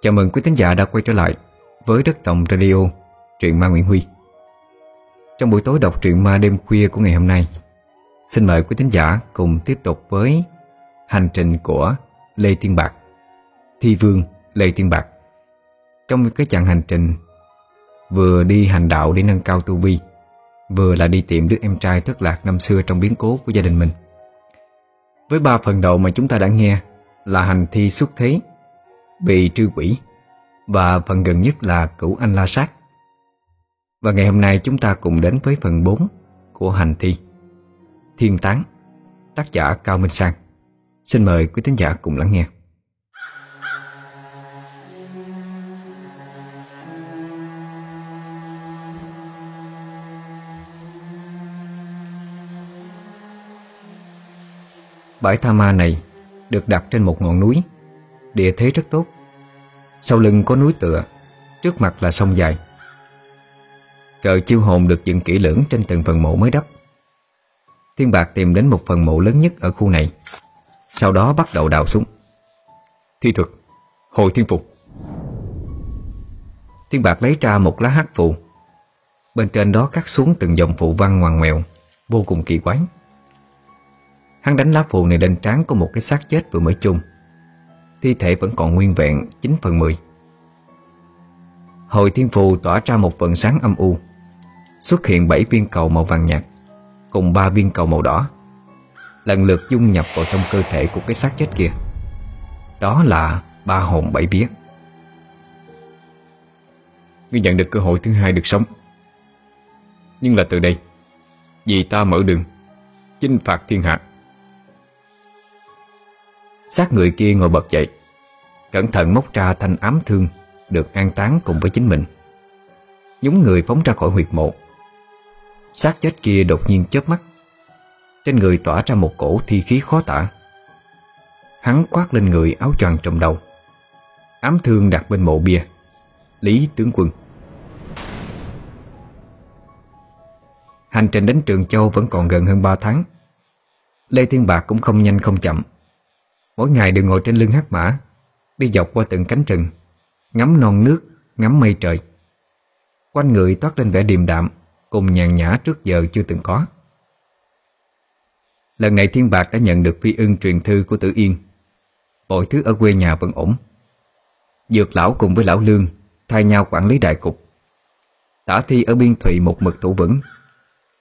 Chào mừng quý thính giả đã quay trở lại với Đất Đồng Radio, truyện ma Nguyễn Huy. Trong buổi tối đọc truyện ma đêm khuya của ngày hôm nay, xin mời quý thính giả cùng tiếp tục với hành trình của Lê Tiên Bạc, Thi Vương Lê Tiên Bạc. Trong cái chặng hành trình vừa đi hành đạo để nâng cao tu vi, vừa là đi tìm đứa em trai thất lạc năm xưa trong biến cố của gia đình mình. Với ba phần đầu mà chúng ta đã nghe là hành thi xuất thế, bị trư quỷ và phần gần nhất là cửu anh la sát. Và ngày hôm nay chúng ta cùng đến với phần 4 của hành thi Thiên Tán, tác giả Cao Minh Sang. Xin mời quý thính giả cùng lắng nghe. Bãi Tha Ma này được đặt trên một ngọn núi, địa thế rất tốt. Sau lưng có núi tựa, trước mặt là sông dài. Cờ chiêu hồn được dựng kỹ lưỡng trên từng phần mộ mới đắp. Thiên Bạc tìm đến một phần mộ lớn nhất ở khu này, sau đó bắt đầu đào xuống. Thi thuật, hồi thiên phục. Thiên Bạc lấy ra một lá hát phù, bên trên đó cắt xuống từng dòng phụ văn ngoằn ngoèo, vô cùng kỳ quái. Hắn đánh lá phù này lên trán của một cái xác chết vừa mới chung Thi thể vẫn còn nguyên vẹn 9 phần 10 Hồi thiên phù tỏa ra một phần sáng âm u, Xuất hiện 7 viên cầu màu vàng nhạt, Cùng 3 viên cầu màu đỏ, Lần lượt dung nhập vào trong cơ thể của cái xác chết kia. Đó là ba hồn bảy vía. Ngươi nhận được cơ hội thứ hai được sống. Nhưng là từ đây, Vì ta mở đường, Chinh phạt thiên hạ xác người kia ngồi bật dậy. Cẩn thận móc ra thanh ám thương, Được an táng cùng với chính mình. Nhúng người phóng ra khỏi huyệt mộ. Xác chết kia đột nhiên chớp mắt. Trên người tỏa ra một cổ thi khí khó tả. Hắn quát lên người áo choàng trùm đầu. Ám thương đặt bên mộ bia. Lý tướng quân. Hành trình đến Trường Châu vẫn còn gần hơn 3 tháng. Lê Thiên Bạc cũng không nhanh không chậm. Mỗi ngày đều ngồi trên lưng hắc mã Đi dọc qua từng cánh rừng Ngắm non nước, ngắm mây trời. Quanh người toát lên vẻ điềm đạm Cùng nhàn nhã trước giờ chưa từng có. Lần này Thiên Bạc đã nhận được phi ưng truyền thư của Tử Yên. Mọi thứ ở quê nhà vẫn ổn. Dược lão cùng với lão Lương Thay nhau quản lý đại cục. Tả thi ở biên thụy một mực thủ vững.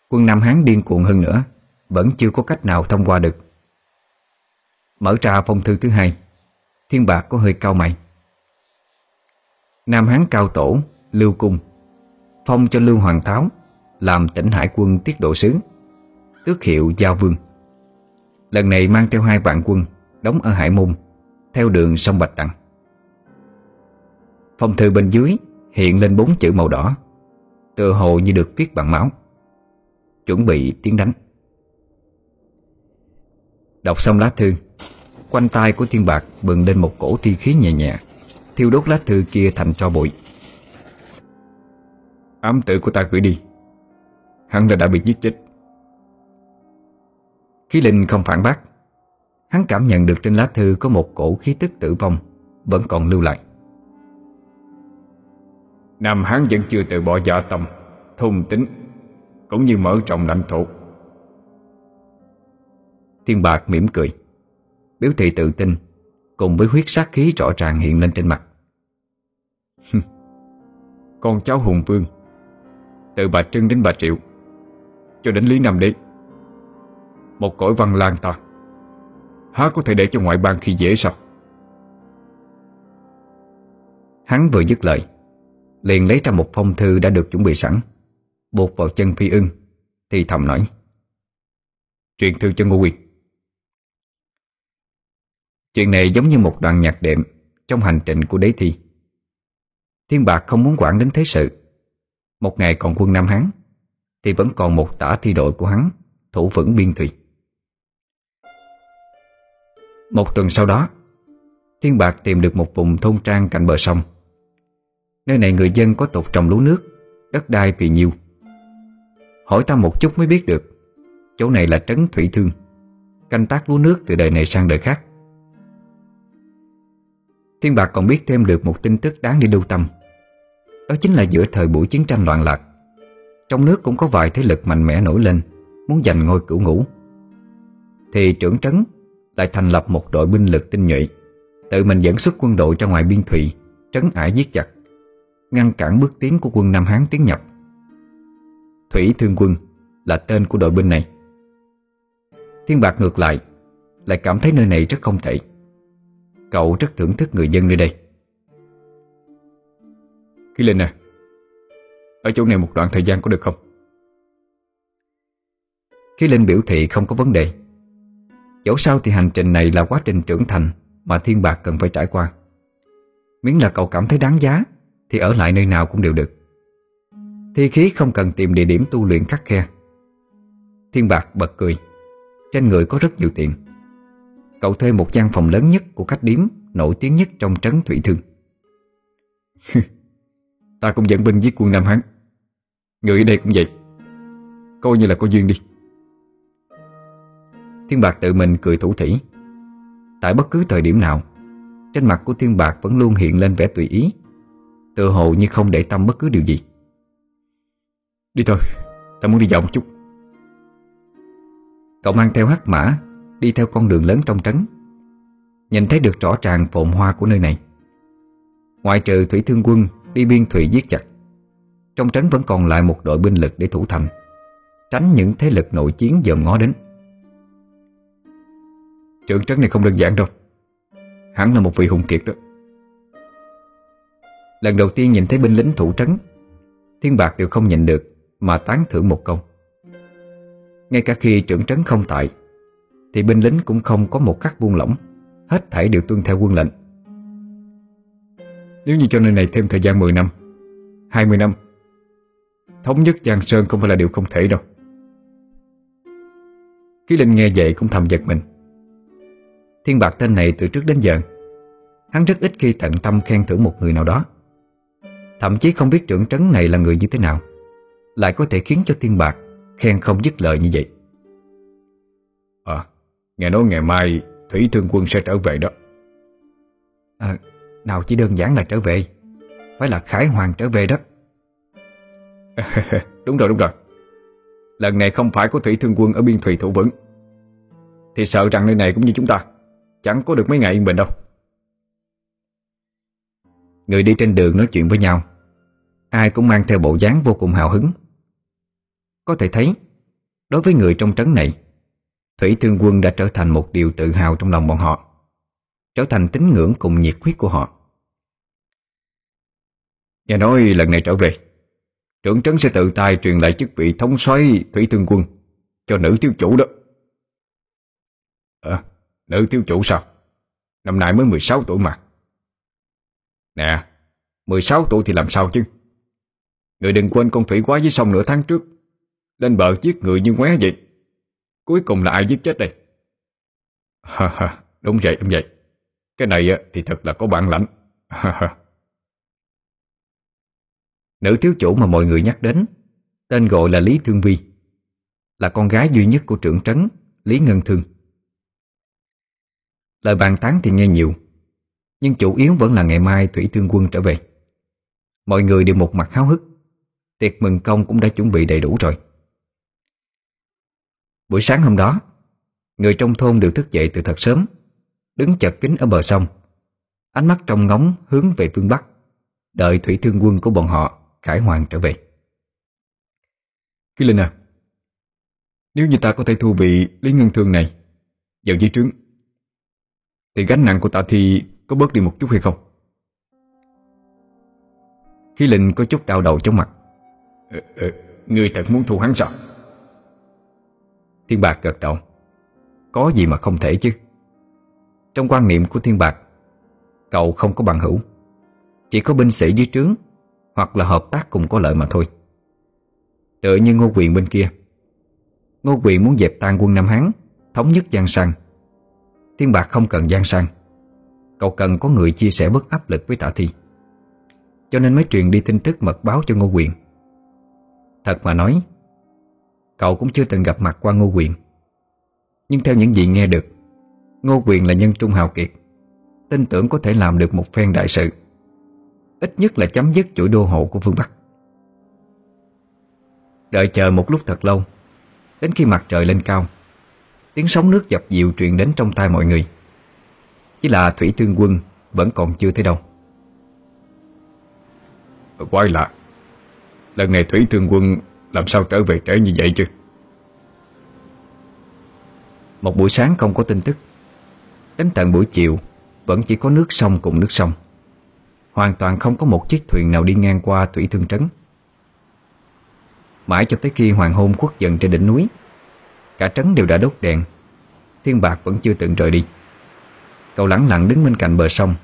Quân Nam Hán điên cuồng hơn nữa Vẫn chưa có cách nào thông qua được. Mở ra phong thư thứ hai. Thiên Bạc có hơi cao mày. Nam Hán cao tổ, Lưu Cung. Phong cho Lưu Hoàng Tháo, Làm tỉnh hải quân tiết độ sứ, Tước hiệu Giao Vương. Lần này mang theo hai vạn quân, Đóng ở Hải Môn, Theo đường sông Bạch Đằng. Phong thư bên dưới Hiện lên bốn chữ màu đỏ, Tựa hồ như được viết bằng máu. Chuẩn bị tiến đánh. Đọc xong lá thư Quanh tay của thiên bạc bừng lên một cổ thi khí nhẹ nhẹ. Thiêu đốt lá thư kia thành cho bụi. Ám tử của ta gửi đi. Hắn đã đã bị giết chết. Khí linh không phản bác. Hắn cảm nhận được trên lá thư có một cổ khí tức tử vong Vẫn còn lưu lại. Nam Hán vẫn chưa từ bỏ dạ tâm Thôn tính, Cũng như mở rộng lãnh thổ. Thiên Bạc mỉm cười. Biểu thị tự tin, Cùng với huyết sát khí rõ ràng hiện lên trên mặt. Con cháu hùng vương, Từ bà Trưng đến bà Triệu, Cho đến Lý Nam Đế, Một cõi văn lan ta, Há có thể để cho ngoại bang khi dễ sao? Hắn vừa dứt lời, Liền lấy ra một phong thư đã được chuẩn bị sẵn, Buộc vào chân phi ưng, Thì thầm nói, Truyền thư cho Ngô Quyền. Chuyện này giống như một đoạn nhạc đệm Trong hành trình của đế thi. Thiên Bạc không muốn quản đến thế sự. Một ngày còn quân Nam Hán, Thì vẫn còn một tả thi đội của hắn, Thủ vững biên thùy. Một tuần sau đó, Thiên Bạc tìm được một vùng thôn trang cạnh bờ sông. Nơi này người dân có tục trồng lúa nước, Đất đai vì nhiêu Hỏi ta một chút mới biết được, Chỗ này là trấn Thủy Thương, Canh tác lúa nước từ đời này sang đời khác. Thiên Bạc còn biết thêm được một tin tức đáng đi lưu tâm. Đó chính là giữa thời buổi chiến tranh loạn lạc, Trong nước cũng có vài thế lực mạnh mẽ nổi lên, Muốn giành ngôi cửu ngũ. Thì trưởng trấn lại thành lập một đội binh lực tinh nhuệ, Tự mình dẫn xuất quân đội ra ngoài biên thủy Trấn ải giết chặt, Ngăn cản bước tiến của quân Nam Hán tiến nhập. Thủy Thương Quân là tên của đội binh này. Thiên Bạc ngược lại Lại cảm thấy nơi này rất không thể. Cậu rất thưởng thức người dân nơi đây. Khí Linh à Ở chỗ này một đoạn thời gian có được không? Khí Linh biểu thị không có vấn đề. Dẫu sao thì hành trình này là quá trình trưởng thành Mà Thiên Bạc cần phải trải qua. Miễn là cậu cảm thấy đáng giá Thì ở lại nơi nào cũng đều được. Thi khí không cần tìm địa điểm tu luyện khắc khe. Thiên Bạc bật cười. Trên người có rất nhiều tiền. Cậu thuê một gian phòng lớn nhất của khách điếm Nổi tiếng nhất trong trấn Thủy Thương. Ta cũng dẫn binh giết quân Nam Hán. Người ở đây cũng vậy. Coi như là có duyên đi. Thiên Bạc tự mình cười thủ thỉ. Tại bất cứ thời điểm nào, Trên mặt của Thiên Bạc vẫn luôn hiện lên vẻ tùy ý Tự hồ như không để tâm bất cứ điều gì. Đi thôi, Ta muốn đi dạo một chút. Cậu mang theo hắc mã Đi theo con đường lớn trong trấn. Nhìn thấy được rõ ràng phồn hoa của nơi này. Ngoại trừ thủy thương quân Đi biên thủy giết chặt, Trong trấn vẫn còn lại một đội binh lực để thủ thành, Tránh những thế lực nội chiến dòm ngó đến. Trưởng trấn này không đơn giản đâu Hắn là một vị hùng kiệt đó. Lần đầu tiên nhìn thấy binh lính thủ trấn, Thiên Bạc đều không nhìn được Mà tán thưởng một câu. Ngay cả khi trưởng trấn không tại thì binh lính cũng không có một khắc buông lỏng. Hết thảy đều tuân theo quân lệnh. Nếu như cho nơi này thêm thời gian 10 năm 20 năm, Thống nhất Giang Sơn không phải là điều không thể đâu. Ký Linh nghe vậy cũng thầm giật mình. Thiên Bạc tên này từ trước đến giờ, Hắn rất ít khi tận tâm khen thưởng một người nào đó. Thậm chí không biết trưởng trấn này là người như thế nào, Lại có thể khiến cho Thiên Bạc Khen không dứt lời như vậy. À Nghe nói ngày mai Thủy Thương Quân sẽ trở về đó. À Nào chỉ đơn giản là trở về. Phải là Khải Hoàng trở về đó. Đúng rồi đúng rồi. Lần này không phải có Thủy Thương Quân ở biên thủy thủ vững. Thì sợ rằng nơi này cũng như chúng ta Chẳng có được mấy ngày yên bình đâu. Người đi trên đường nói chuyện với nhau. Ai cũng mang theo bộ dáng vô cùng hào hứng. Có thể thấy Đối với người trong trấn này Thủy Thương Quân đã trở thành một điều tự hào trong lòng bọn họ Trở thành tín ngưỡng cùng nhiệt huyết của họ. Nghe nói lần này trở về Trưởng trấn sẽ tự tay truyền lại chức vị thống soái Thủy Thương Quân Cho nữ thiếu chủ đó. Ờ, nữ thiếu chủ sao? Năm nay mới 16 tuổi mà. Nè 16 tuổi thì làm sao chứ? Người đừng quên con Thủy quá dưới sông nửa tháng trước Lên bờ giết người như ngoé vậy. Cuối cùng là ai giết chết đây? Đúng vậy đúng vậy. Cái này thì thật là có bản lãnh. Nữ thiếu chủ mà mọi người nhắc đến, Tên gọi là Lý Thương Vi, Là con gái duy nhất của trưởng trấn Lý Ngân Thương. Lời bàn tán thì nghe nhiều, Nhưng chủ yếu vẫn là ngày mai Thủy Thương Quân trở về. Mọi người đều một mặt háo hức, Tiệc mừng công cũng đã chuẩn bị đầy đủ rồi. Buổi sáng hôm đó Người trong thôn đều thức dậy từ thật sớm Đứng chật kính ở bờ sông. Ánh mắt trong ngóng hướng về phương Bắc Đợi thủy thương quân của bọn họ Khải Hoàng trở về. Khi Linh à Nếu như ta có thể thu bị Lý Ngân Thương này Vào dưới trướng Thì gánh nặng của ta thì có bớt đi một chút hay không? Khi Linh có chút đau đầu trong mặt. Ừ, ừ, Người thật muốn thu hắn sao? Thiên Bạc gật đầu. Có gì mà không thể chứ? Trong quan niệm của Thiên Bạc, Cậu không có bằng hữu. Chỉ có binh sĩ dưới trướng, Hoặc là hợp tác cùng có lợi mà thôi. Tựa như Ngô Quyền bên kia. Ngô Quyền muốn dẹp tan quân Nam Hán, Thống nhất Giang Sang. Thiên Bạc không cần Giang Sang. Cậu cần có người chia sẻ bớt áp lực với Tạ Thi. Cho nên mới truyền đi tin tức mật báo cho Ngô Quyền Thật mà nói Cậu cũng chưa từng gặp mặt qua Ngô Quyền. Nhưng theo những gì nghe được, Ngô Quyền là nhân trung hào kiệt, Tin tưởng có thể làm được một phen đại sự. Ít nhất là chấm dứt chuỗi đô hộ của phương Bắc. Đợi chờ một lúc thật lâu, Đến khi mặt trời lên cao, Tiếng sóng nước dập dịu truyền đến trong tai mọi người. Chỉ là thủy thương quân Vẫn còn chưa thấy đâu. Quái lạ. Lần này thủy thương quân làm sao trở về trễ như vậy chứ? Một buổi sáng không có tin tức. Đến tận buổi chiều, Vẫn chỉ có nước sông cùng nước sông. Hoàn toàn không có một chiếc thuyền nào đi ngang qua thủy thương trấn. Mãi cho tới khi hoàng hôn khuất dần trên đỉnh núi, Cả trấn đều đã đốt đèn. Thiên bạc vẫn chưa từng rời đi. Cậu lẳng lặng đứng bên cạnh bờ sông,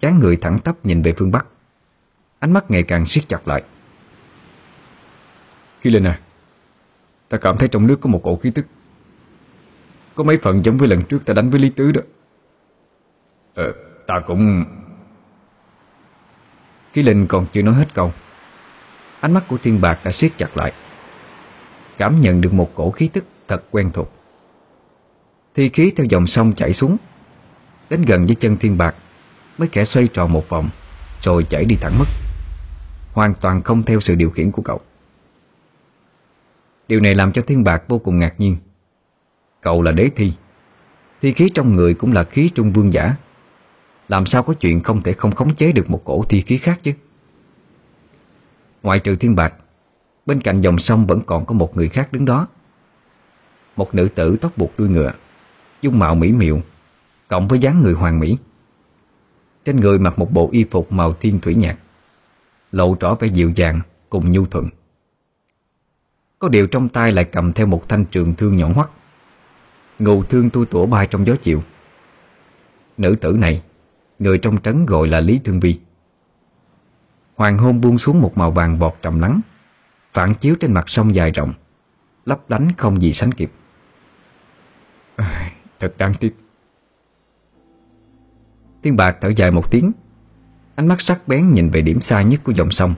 Chán người thẳng tắp nhìn về phương Bắc. Ánh mắt ngày càng siết chặt lại. Khi lên à Ta cảm thấy trong nước có một cổ khí tức. Có mấy phần giống với lần trước ta đánh với Lý Tứ đó. Ờ, ta cũng... Khi Linh còn chưa nói hết câu Ánh mắt của Thiên Bạc đã siết chặt lại Cảm nhận được một cổ khí tức thật quen thuộc. Thi khí theo dòng sông chảy xuống Đến gần với chân Thiên Bạc Mới kẻ xoay tròn một vòng Rồi chảy đi thẳng mất. Hoàn toàn không theo sự điều khiển của cậu. Điều này làm cho Thiên Bạc vô cùng ngạc nhiên. Cậu là đế thi. Thi khí trong người cũng là khí trung vương giả. Làm sao có chuyện không thể không khống chế được một cổ thi khí khác chứ? Ngoại trừ Thiên Bạc, Bên cạnh dòng sông vẫn còn có một người khác đứng đó. Một nữ tử tóc buộc đuôi ngựa, Dung mạo mỹ miều, Cộng với dáng người hoàng mỹ. Trên người mặc một bộ y phục màu thiên thủy nhạt, Lộ rõ vẻ dịu dàng Cùng nhu thuận. Có điều trong tay lại cầm theo một thanh trường thương nhọn hoắt Ngù thương tu tủa bay trong gió chiều. Nữ tử này Người trong trấn gọi là Lý Thương Vi. Hoàng hôn buông xuống một màu vàng bọt trầm lắng Phản chiếu trên mặt sông dài rộng Lấp lánh không gì sánh kịp. À, Thật đáng tiếc. Tiên bạc thở dài một tiếng Ánh mắt sắc bén nhìn về điểm xa nhất của dòng sông.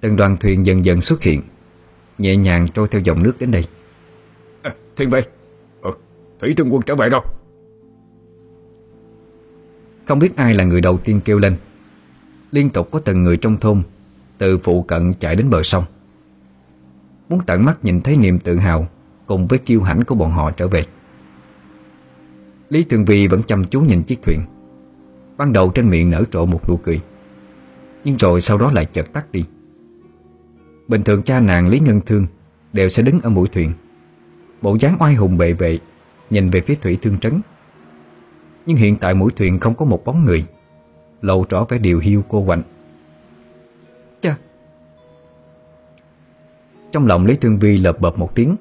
Từng đoàn thuyền dần dần xuất hiện Nhẹ nhàng trôi theo dòng nước đến đây. À, Thiên vệ ờ, Thủy thương quân trở về đâu? Không biết ai là người đầu tiên kêu lên. Liên tục có từng người trong thôn Từ phụ cận chạy đến bờ sông. Muốn tận mắt nhìn thấy niềm tự hào Cùng với kiêu hãnh của bọn họ trở về. Lý Thường Vi vẫn chăm chú nhìn chiếc thuyền. Ban đầu trên miệng nở trộ một nụ cười. Nhưng rồi sau đó lại chợt tắt đi Bình thường cha nàng Lý Ngân Thương Đều sẽ đứng ở mũi thuyền. Bộ dáng oai hùng bệ vệ, Nhìn về phía thủy thương trấn. Nhưng hiện tại mũi thuyền không có một bóng người, Lộ rõ vẻ điều hiu cô quạnh. Cha! Trong lòng Lý Thương Vi lợp bợp một tiếng,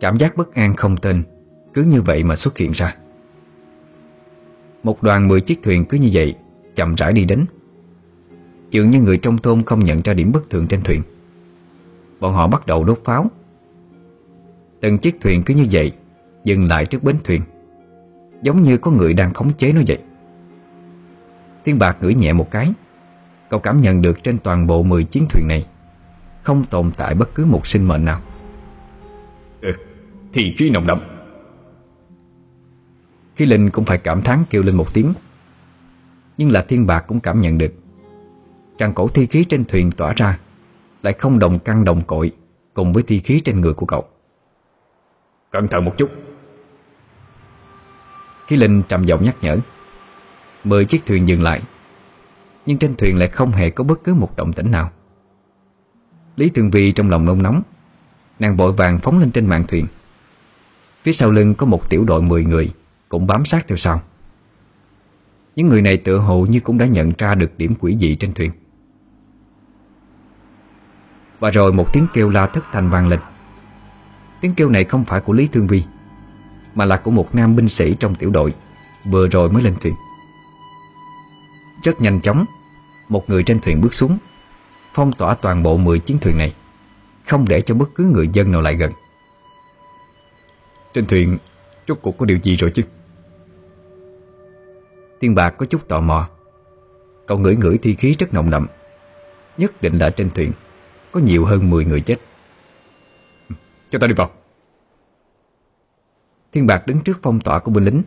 Cảm giác bất an không tên Cứ như vậy mà xuất hiện ra. Một đoàn 10 chiếc thuyền cứ như vậy Chậm rãi đi đến. Dường như người trong thôn không nhận ra điểm bất thường trên thuyền. Bọn họ bắt đầu đốt pháo. Từng chiếc thuyền cứ như vậy Dừng lại trước bến thuyền. Giống như có người đang khống chế nó vậy. Thiên Bạc ngửi nhẹ một cái Cậu cảm nhận được trên toàn bộ 10 chiến thuyền này Không tồn tại bất cứ một sinh mệnh nào. Ừ, Thì khí nồng đậm. Khí Linh cũng phải cảm thán kêu lên một tiếng. Nhưng là Thiên Bạc cũng cảm nhận được. Tràn cổ thi khí trên thuyền tỏa ra Lại không đồng căng đồng cội Cùng với thi khí trên người của cậu. Cẩn thận một chút. Khí Linh trầm giọng nhắc nhở. Mười chiếc thuyền dừng lại. Nhưng trên thuyền lại không hề có bất cứ một động tĩnh nào. Lý Thường Vi trong lòng nôn nóng Nàng vội vàng phóng lên trên mạn thuyền. Phía sau lưng có một tiểu đội 10 người Cũng bám sát theo sau. Những người này tự hồ như cũng đã nhận ra được điểm quỷ dị trên thuyền và rồi một tiếng kêu la thất thanh vang lên. Tiếng kêu này không phải của Lý Thương Vi, Mà là của một nam binh sĩ trong tiểu đội, Vừa rồi mới lên thuyền. Rất nhanh chóng, Một người trên thuyền bước xuống, Phong tỏa toàn bộ 10 chiến thuyền này, Không để cho bất cứ người dân nào lại gần. Trên thuyền, Rốt cuộc có điều gì rồi chứ? Tiên bạc có chút tò mò. Cậu ngửi ngửi thi khí rất nồng đậm, Nhất định là trên thuyền. Có nhiều hơn 10 người chết. Cho ta đi vào. Thiên bạc đứng trước phong tỏa của binh lính.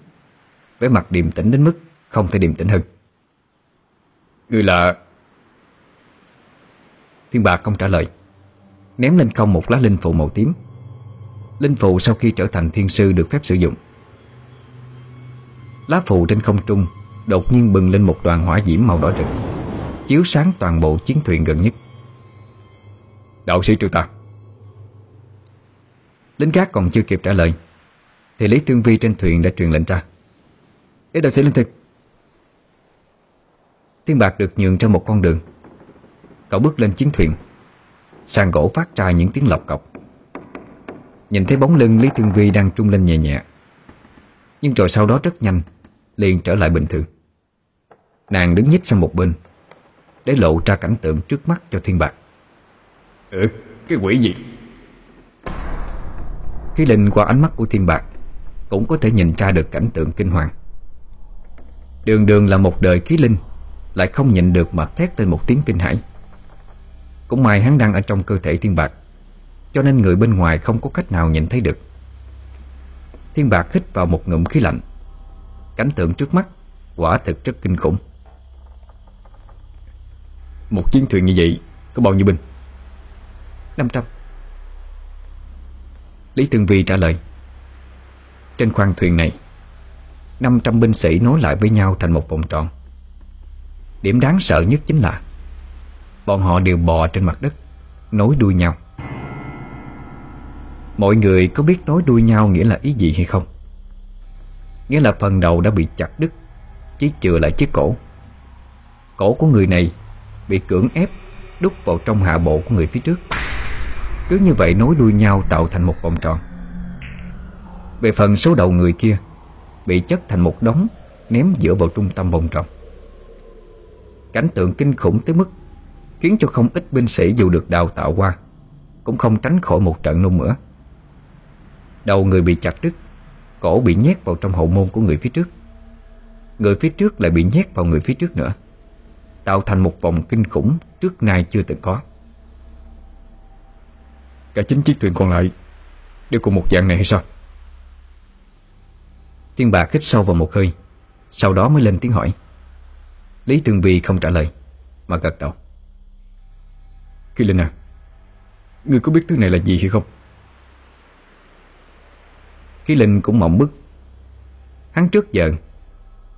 Vẻ mặt điềm tĩnh đến mức Không thể điềm tĩnh hơn. Người là Thiên bạc không trả lời. Ném lên không một lá linh phụ màu tím. Linh phụ sau khi trở thành thiên sư được phép sử dụng. Lá phụ trên không trung Đột nhiên bừng lên một đoàn hỏa diễm màu đỏ rực, Chiếu sáng toàn bộ chiến thuyền gần nhất. Đạo sĩ Trừ ta Lính gác còn chưa kịp trả lời, Thì Lý Tương Vi trên thuyền đã truyền lệnh ra. Để đạo sĩ lên thực. Tiên bạc được nhường ra một con đường. Cậu bước lên chiến thuyền, Sàn gỗ phát ra những tiếng lọc cọc. Nhìn thấy bóng lưng Lý Tương Vi đang trung lên nhẹ nhẹ, Nhưng rồi sau đó rất nhanh, liền trở lại bình thường. Nàng đứng nhích sang một bên, Để lộ ra cảnh tượng trước mắt cho thiên bạc. Ừ, cái quỷ gì? Khí linh qua ánh mắt của thiên bạc Cũng có thể nhìn ra được cảnh tượng kinh hoàng. Đường đường là một đời khí linh Lại không nhịn được mà thét lên một tiếng kinh hãi. Cũng may hắn đang ở trong cơ thể thiên bạc Cho nên người bên ngoài không có cách nào nhìn thấy được. Thiên bạc hít vào một ngụm khí lạnh. Cảnh tượng trước mắt Quả thực rất kinh khủng. Một chiến thuyền như vậy Có bao nhiêu binh? 500 Lý Tương Vi trả lời, Trên khoang thuyền này 500 binh sĩ nối lại với nhau thành một vòng tròn. Điểm đáng sợ nhất chính là, Bọn họ đều bò trên mặt đất, Nối đuôi nhau. Mọi người có biết nối đuôi nhau nghĩa là ý gì hay không? Nghĩa là phần đầu đã bị chặt đứt, Chỉ chừa lại chiếc cổ. Cổ của người này Bị cưỡng ép Đút vào trong hạ bộ của người phía trước. Cứ như vậy nối đuôi nhau tạo thành một vòng tròn. Về phần số đầu người kia, Bị chất thành một đống, Ném giữa vào trung tâm vòng tròn. Cảnh tượng kinh khủng tới mức Khiến cho không ít binh sĩ dù được đào tạo qua, Cũng không tránh khỏi một trận nôn mửa Đầu người bị chặt đứt, Cổ bị nhét vào trong hậu môn của người phía trước. Người phía trước lại bị nhét vào người phía trước nữa, Tạo thành một vòng kinh khủng Trước nay chưa từng có. Cả chín chiếc thuyền còn lại Đều cùng một dạng này hay sao? Tiên bạc hít sâu vào một hơi Sau đó mới lên tiếng hỏi. Lý Tường Vi không trả lời Mà gật đầu. Kỳ Linh à Ngươi có biết thứ này là gì hay không? Khí Linh cũng mộng bức. Hắn trước giờ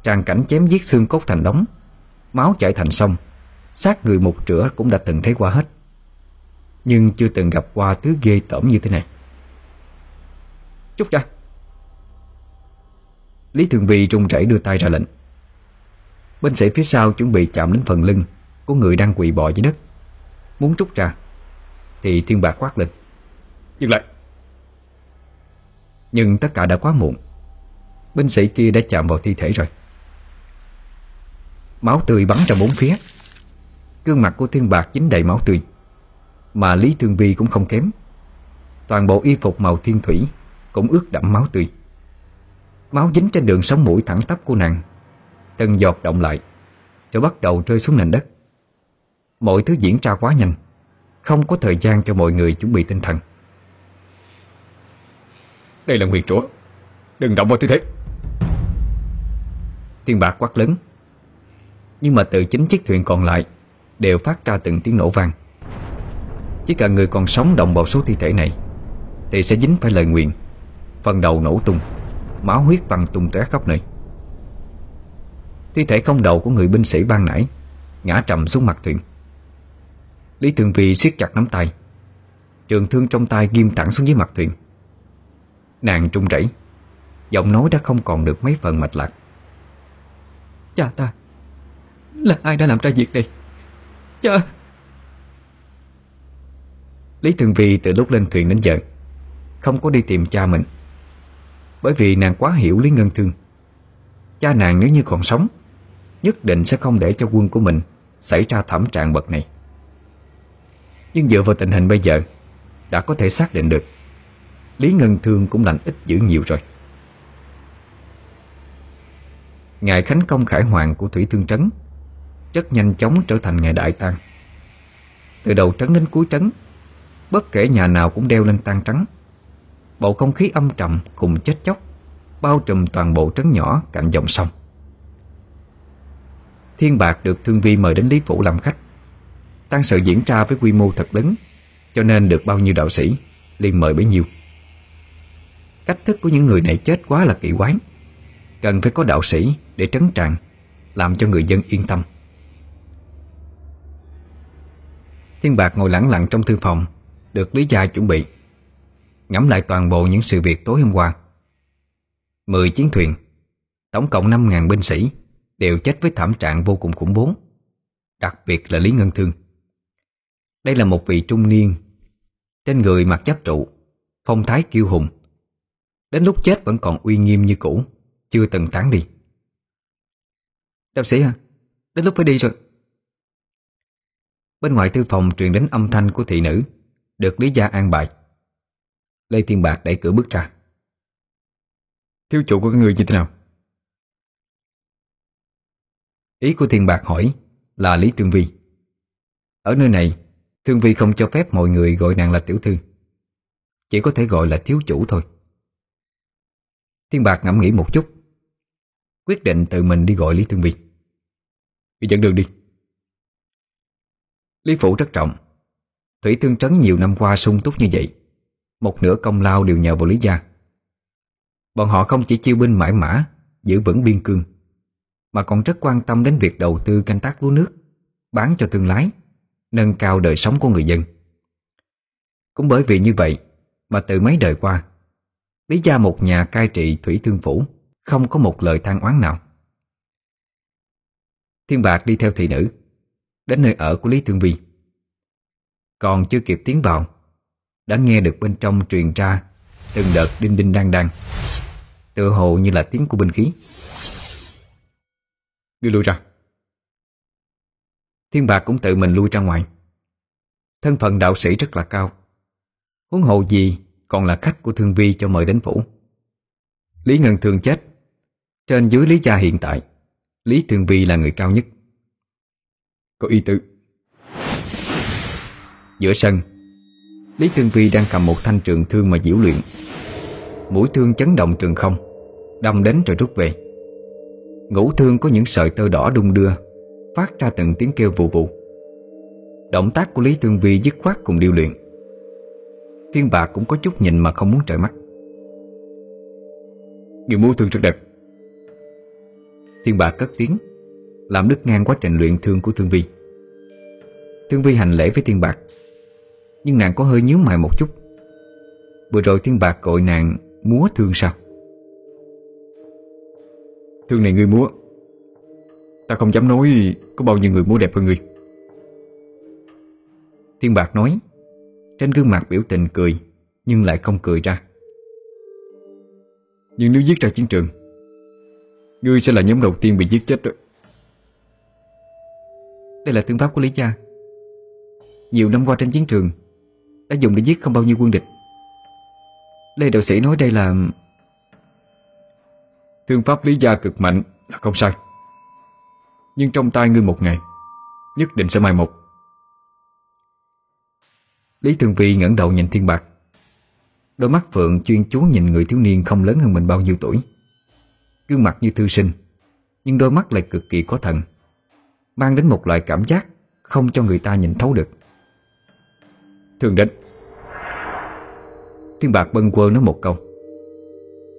Tràn cảnh chém giết xương cốt thành đống Máu chảy thành sông xác người một rửa cũng đã từng thấy qua hết Nhưng chưa từng gặp qua thứ ghê tởm như thế này. Chút ra Lý Thường Vi trung chảy đưa tay ra lệnh. Bên sĩ phía sau chuẩn bị chạm đến phần lưng Của người đang quỳ bò dưới đất. Muốn trút ra Thì thiên bạc quát lên. Dừng lại. Nhưng tất cả đã quá muộn. Binh sĩ kia đã chạm vào thi thể rồi. Máu tươi bắn ra bốn phía. Gương mặt của thiên bạc dính đầy máu tươi Mà Lý Thương Vi cũng không kém. Toàn bộ y phục màu thiên thủy Cũng ướt đẫm máu tươi. Máu dính trên đường sống mũi thẳng tắp của nàng. Từng giọt động lại Rồi bắt đầu rơi xuống nền đất. Mọi thứ diễn ra quá nhanh. Không có thời gian cho mọi người chuẩn bị tinh thần. Đây là nguyệt rủa Đừng động vào tư thế. Thiên bạc quát lớn. Nhưng mà từ chính chiếc thuyền còn lại Đều phát ra từng tiếng nổ vang chỉ cần người còn sống động vào số thi thể này, Thì sẽ dính phải lời nguyện Phần đầu nổ tung, Máu huyết văng tung tóe khắp nơi. Thi thể không đầu của người binh sĩ ban nãy Ngã trầm xuống mặt thuyền. Lý Thường vi siết chặt nắm tay, Trường thương trong tay ghim thẳng xuống dưới mặt thuyền. Nàng trung rẩy, Giọng nói đã không còn được mấy phần mạch lạc. Cha ta, Là ai đã làm ra việc này? Cha Lý Thường Vi từ lúc lên thuyền đến giờ Không có đi tìm cha mình, Bởi vì nàng quá hiểu Lý Ngân Thương. Cha nàng nếu như còn sống, Nhất định sẽ không để cho quân của mình Xảy ra thảm trạng bậc này. Nhưng dựa vào tình hình bây giờ, Đã có thể xác định được, Lý Ngân Thương cũng lành ít dữ nhiều rồi. Ngày khánh công khải hoàng của Thủy Thương Trấn Rất nhanh chóng trở thành ngày đại tang. Từ đầu trấn đến cuối trấn Bất kể nhà nào cũng đeo lên tang trắng. Bầu không khí âm trầm cùng chết chóc, Bao trùm toàn bộ trấn nhỏ cạnh dòng sông. Thiên Bạc được Thương Vi mời đến Lý Phủ làm khách. Tăng sự diễn ra với quy mô thật lớn, Cho nên được bao nhiêu đạo sĩ liền mời bấy nhiêu. Cách thức của những người này chết quá là kỳ quái. Cần phải có đạo sĩ để trấn tràng, Làm cho người dân yên tâm. Thiên Bạc ngồi lặng lặng trong thư phòng được Lý Gia chuẩn bị. Ngắm lại toàn bộ những sự việc tối hôm qua. Mười chiến thuyền, Tổng cộng 5.000 binh sĩ, Đều chết với thảm trạng vô cùng khủng bố, Đặc biệt là Lý Ngân Thương. Đây là một vị trung niên, Trên người mặc giáp trụ, Phong thái kiêu hùng. Đến lúc chết vẫn còn uy nghiêm như cũ, Chưa từng tán đi. Đạo sĩ à Đến lúc phải đi rồi. Bên ngoài thư phòng truyền đến âm thanh của thị nữ. Được Lý Gia an bài. Lê Thiên Bạc đẩy cửa bước ra. Thiếu chủ của các người như thế nào? Ý của Thiên Bạc hỏi là Lý Tương Vi. Ở nơi này Thương Vi không cho phép mọi người gọi nàng là tiểu thư. Chỉ có thể gọi là thiếu chủ thôi. Thiên Bạc ngẫm nghĩ một chút Quyết định tự mình đi gọi Lý Thương Vi. Đi dẫn đường đi. Lý Phủ rất trọng Thủy Thương Trấn nhiều năm qua sung túc như vậy. Một nửa công lao đều nhờ vào Lý Gia. Bọn họ không chỉ chiêu binh mãi mã, Giữ vững biên cương, Mà còn rất quan tâm đến việc đầu tư canh tác lúa nước, Bán cho thương lái, Nâng cao đời sống của người dân. Cũng bởi vì như vậy Mà từ mấy đời qua, Lý gia một nhà cai trị Thủy Thương Phủ Không có một lời than oán nào. Thiên Bạc đi theo thị nữ, Đến nơi ở của Lý Thương Vi. Còn chưa kịp tiến vào, Đã nghe được bên trong truyền ra Từng đợt đinh đinh đang đang. Tựa hồ như là tiếng của binh khí. Đi lui ra. Thiên Bạc cũng tự mình lui ra ngoài. Thân phận đạo sĩ rất là cao. Huống hộ gì còn là khách của Thương Vi cho mời đến phủ. Lý Ngân Thương chết. Trên dưới Lý Gia hiện tại, Lý Thương Vi là người cao nhất. Có ý tứ. Giữa sân. Lý Thương Vi đang cầm một thanh trường thương mà diễu luyện. Mũi thương chấn động trường không Đâm đến rồi rút về. Ngũ thương có những sợi tơ đỏ đung đưa Phát ra từng tiếng kêu vù vù. Động tác của Lý Thương Vi dứt khoát cùng điêu luyện. Thiên bạc cũng có chút nhìn mà không muốn trời mắt. Người múa thương rất đẹp. Thiên bạc cất tiếng Làm đứt ngang quá trình luyện thương của Thương Vi Thương Vi hành lễ với Thiên bạc nhưng nàng có hơi nhíu mày một chút. Vừa rồi Thiên bạc gọi nàng múa thương sao? Thương này ngươi múa. Ta không dám nói Có bao nhiêu người múa đẹp hơn ngươi. Thiên bạc nói. Trên gương mặt biểu tình cười, Nhưng lại không cười ra. Nhưng nếu giết ra chiến trường, Ngươi sẽ là nhóm đầu tiên bị giết chết đó. Đây là thương pháp của Lý Cha Nhiều năm qua trên chiến trường đã dùng để giết không bao nhiêu quân địch. Lê đạo sĩ nói đây là Thương pháp lý gia cực mạnh là không sai. Nhưng trong tay ngươi một ngày, Nhất định sẽ mai một. Lý Thường Vi ngẩng đầu nhìn Thiên Bạc. Đôi mắt Phượng chuyên chú nhìn người thiếu niên không lớn hơn mình bao nhiêu tuổi. Gương mặt như thư sinh, Nhưng đôi mắt lại cực kỳ có thần, Mang đến một loại cảm giác Không cho người ta nhìn thấu được. Thường đến Thiên Bạc bâng quơ nói một câu.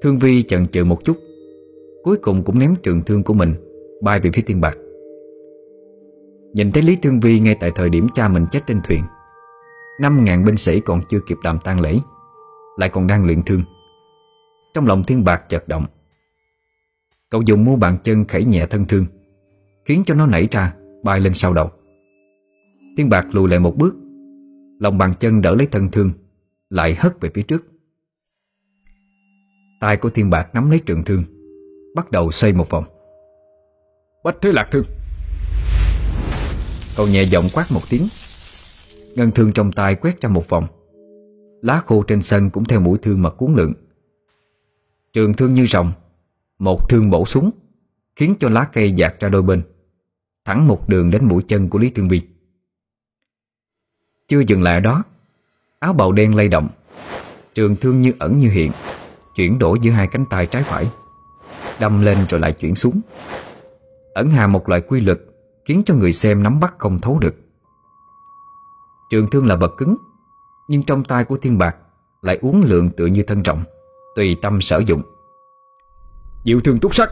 Thương Vi chần chừ một chút, Cuối cùng cũng ném trường thương của mình Bay về phía Thiên Bạc. Nhìn thấy Lý Thương Vi ngay tại thời điểm cha mình chết trên thuyền, Năm ngàn binh sĩ còn chưa kịp đàm tang lễ, Lại còn đang luyện thương. Trong lòng Thiên Bạc chợt động. Cậu dùng mu bàn chân khẩy nhẹ thân thương, Khiến cho nó nảy ra, Bay lên sau đầu. Thiên Bạc lùi lại một bước, Lòng bàn chân đỡ lấy thân thương lại hất về phía trước. Tay của Thiên Bạc nắm lấy trường thương Bắt đầu xoay một vòng. Bách thế lạc thương. Cậu nhẹ giọng quát một tiếng. Ngân thương trong tay quét ra một vòng. Lá khô trên sân cũng theo mũi thương mà cuốn lượn. Trường thương như rồng Một thương bổ xuống Khiến cho lá cây dạt ra đôi bên Thẳng một đường đến mũi chân của Lý Thương Vi. Chưa dừng lại ở đó Áo bào đen lay động. Trường thương như ẩn như hiện Chuyển đổi giữa hai cánh tay trái phải Đâm lên rồi lại chuyển xuống. Ẩn hà một loại quy luật Khiến cho người xem nắm bắt không thấu được. Trường thương là vật cứng Nhưng trong tay của thiên bạc Lại uống lượng tựa như thân trọng Tùy tâm sở dụng. Diệu thương túc sắc.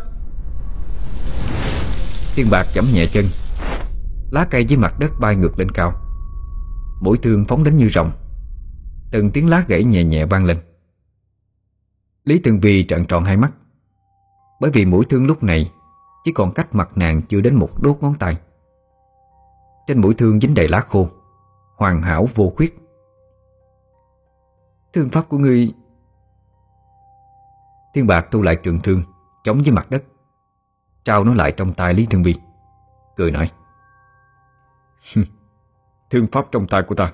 Thiên bạc chấm nhẹ chân Lá cây dưới mặt đất bay ngược lên cao. Mũi thương phóng đến như rồng Từng tiếng lá gãy nhẹ nhẹ vang lên. Lý Tường Vi trợn tròn hai mắt. Bởi vì mũi thương lúc này Chỉ còn cách mặt nàng chưa đến một đốt ngón tay. Trên mũi thương dính đầy lá khô, Hoàn hảo vô khuyết. Thương pháp của ngươi. Thiên bạc thu lại trường thương, Chống với mặt đất. Trao nó lại trong tay Lý Thương Vi, Cười nói. Thương pháp trong tay của ta.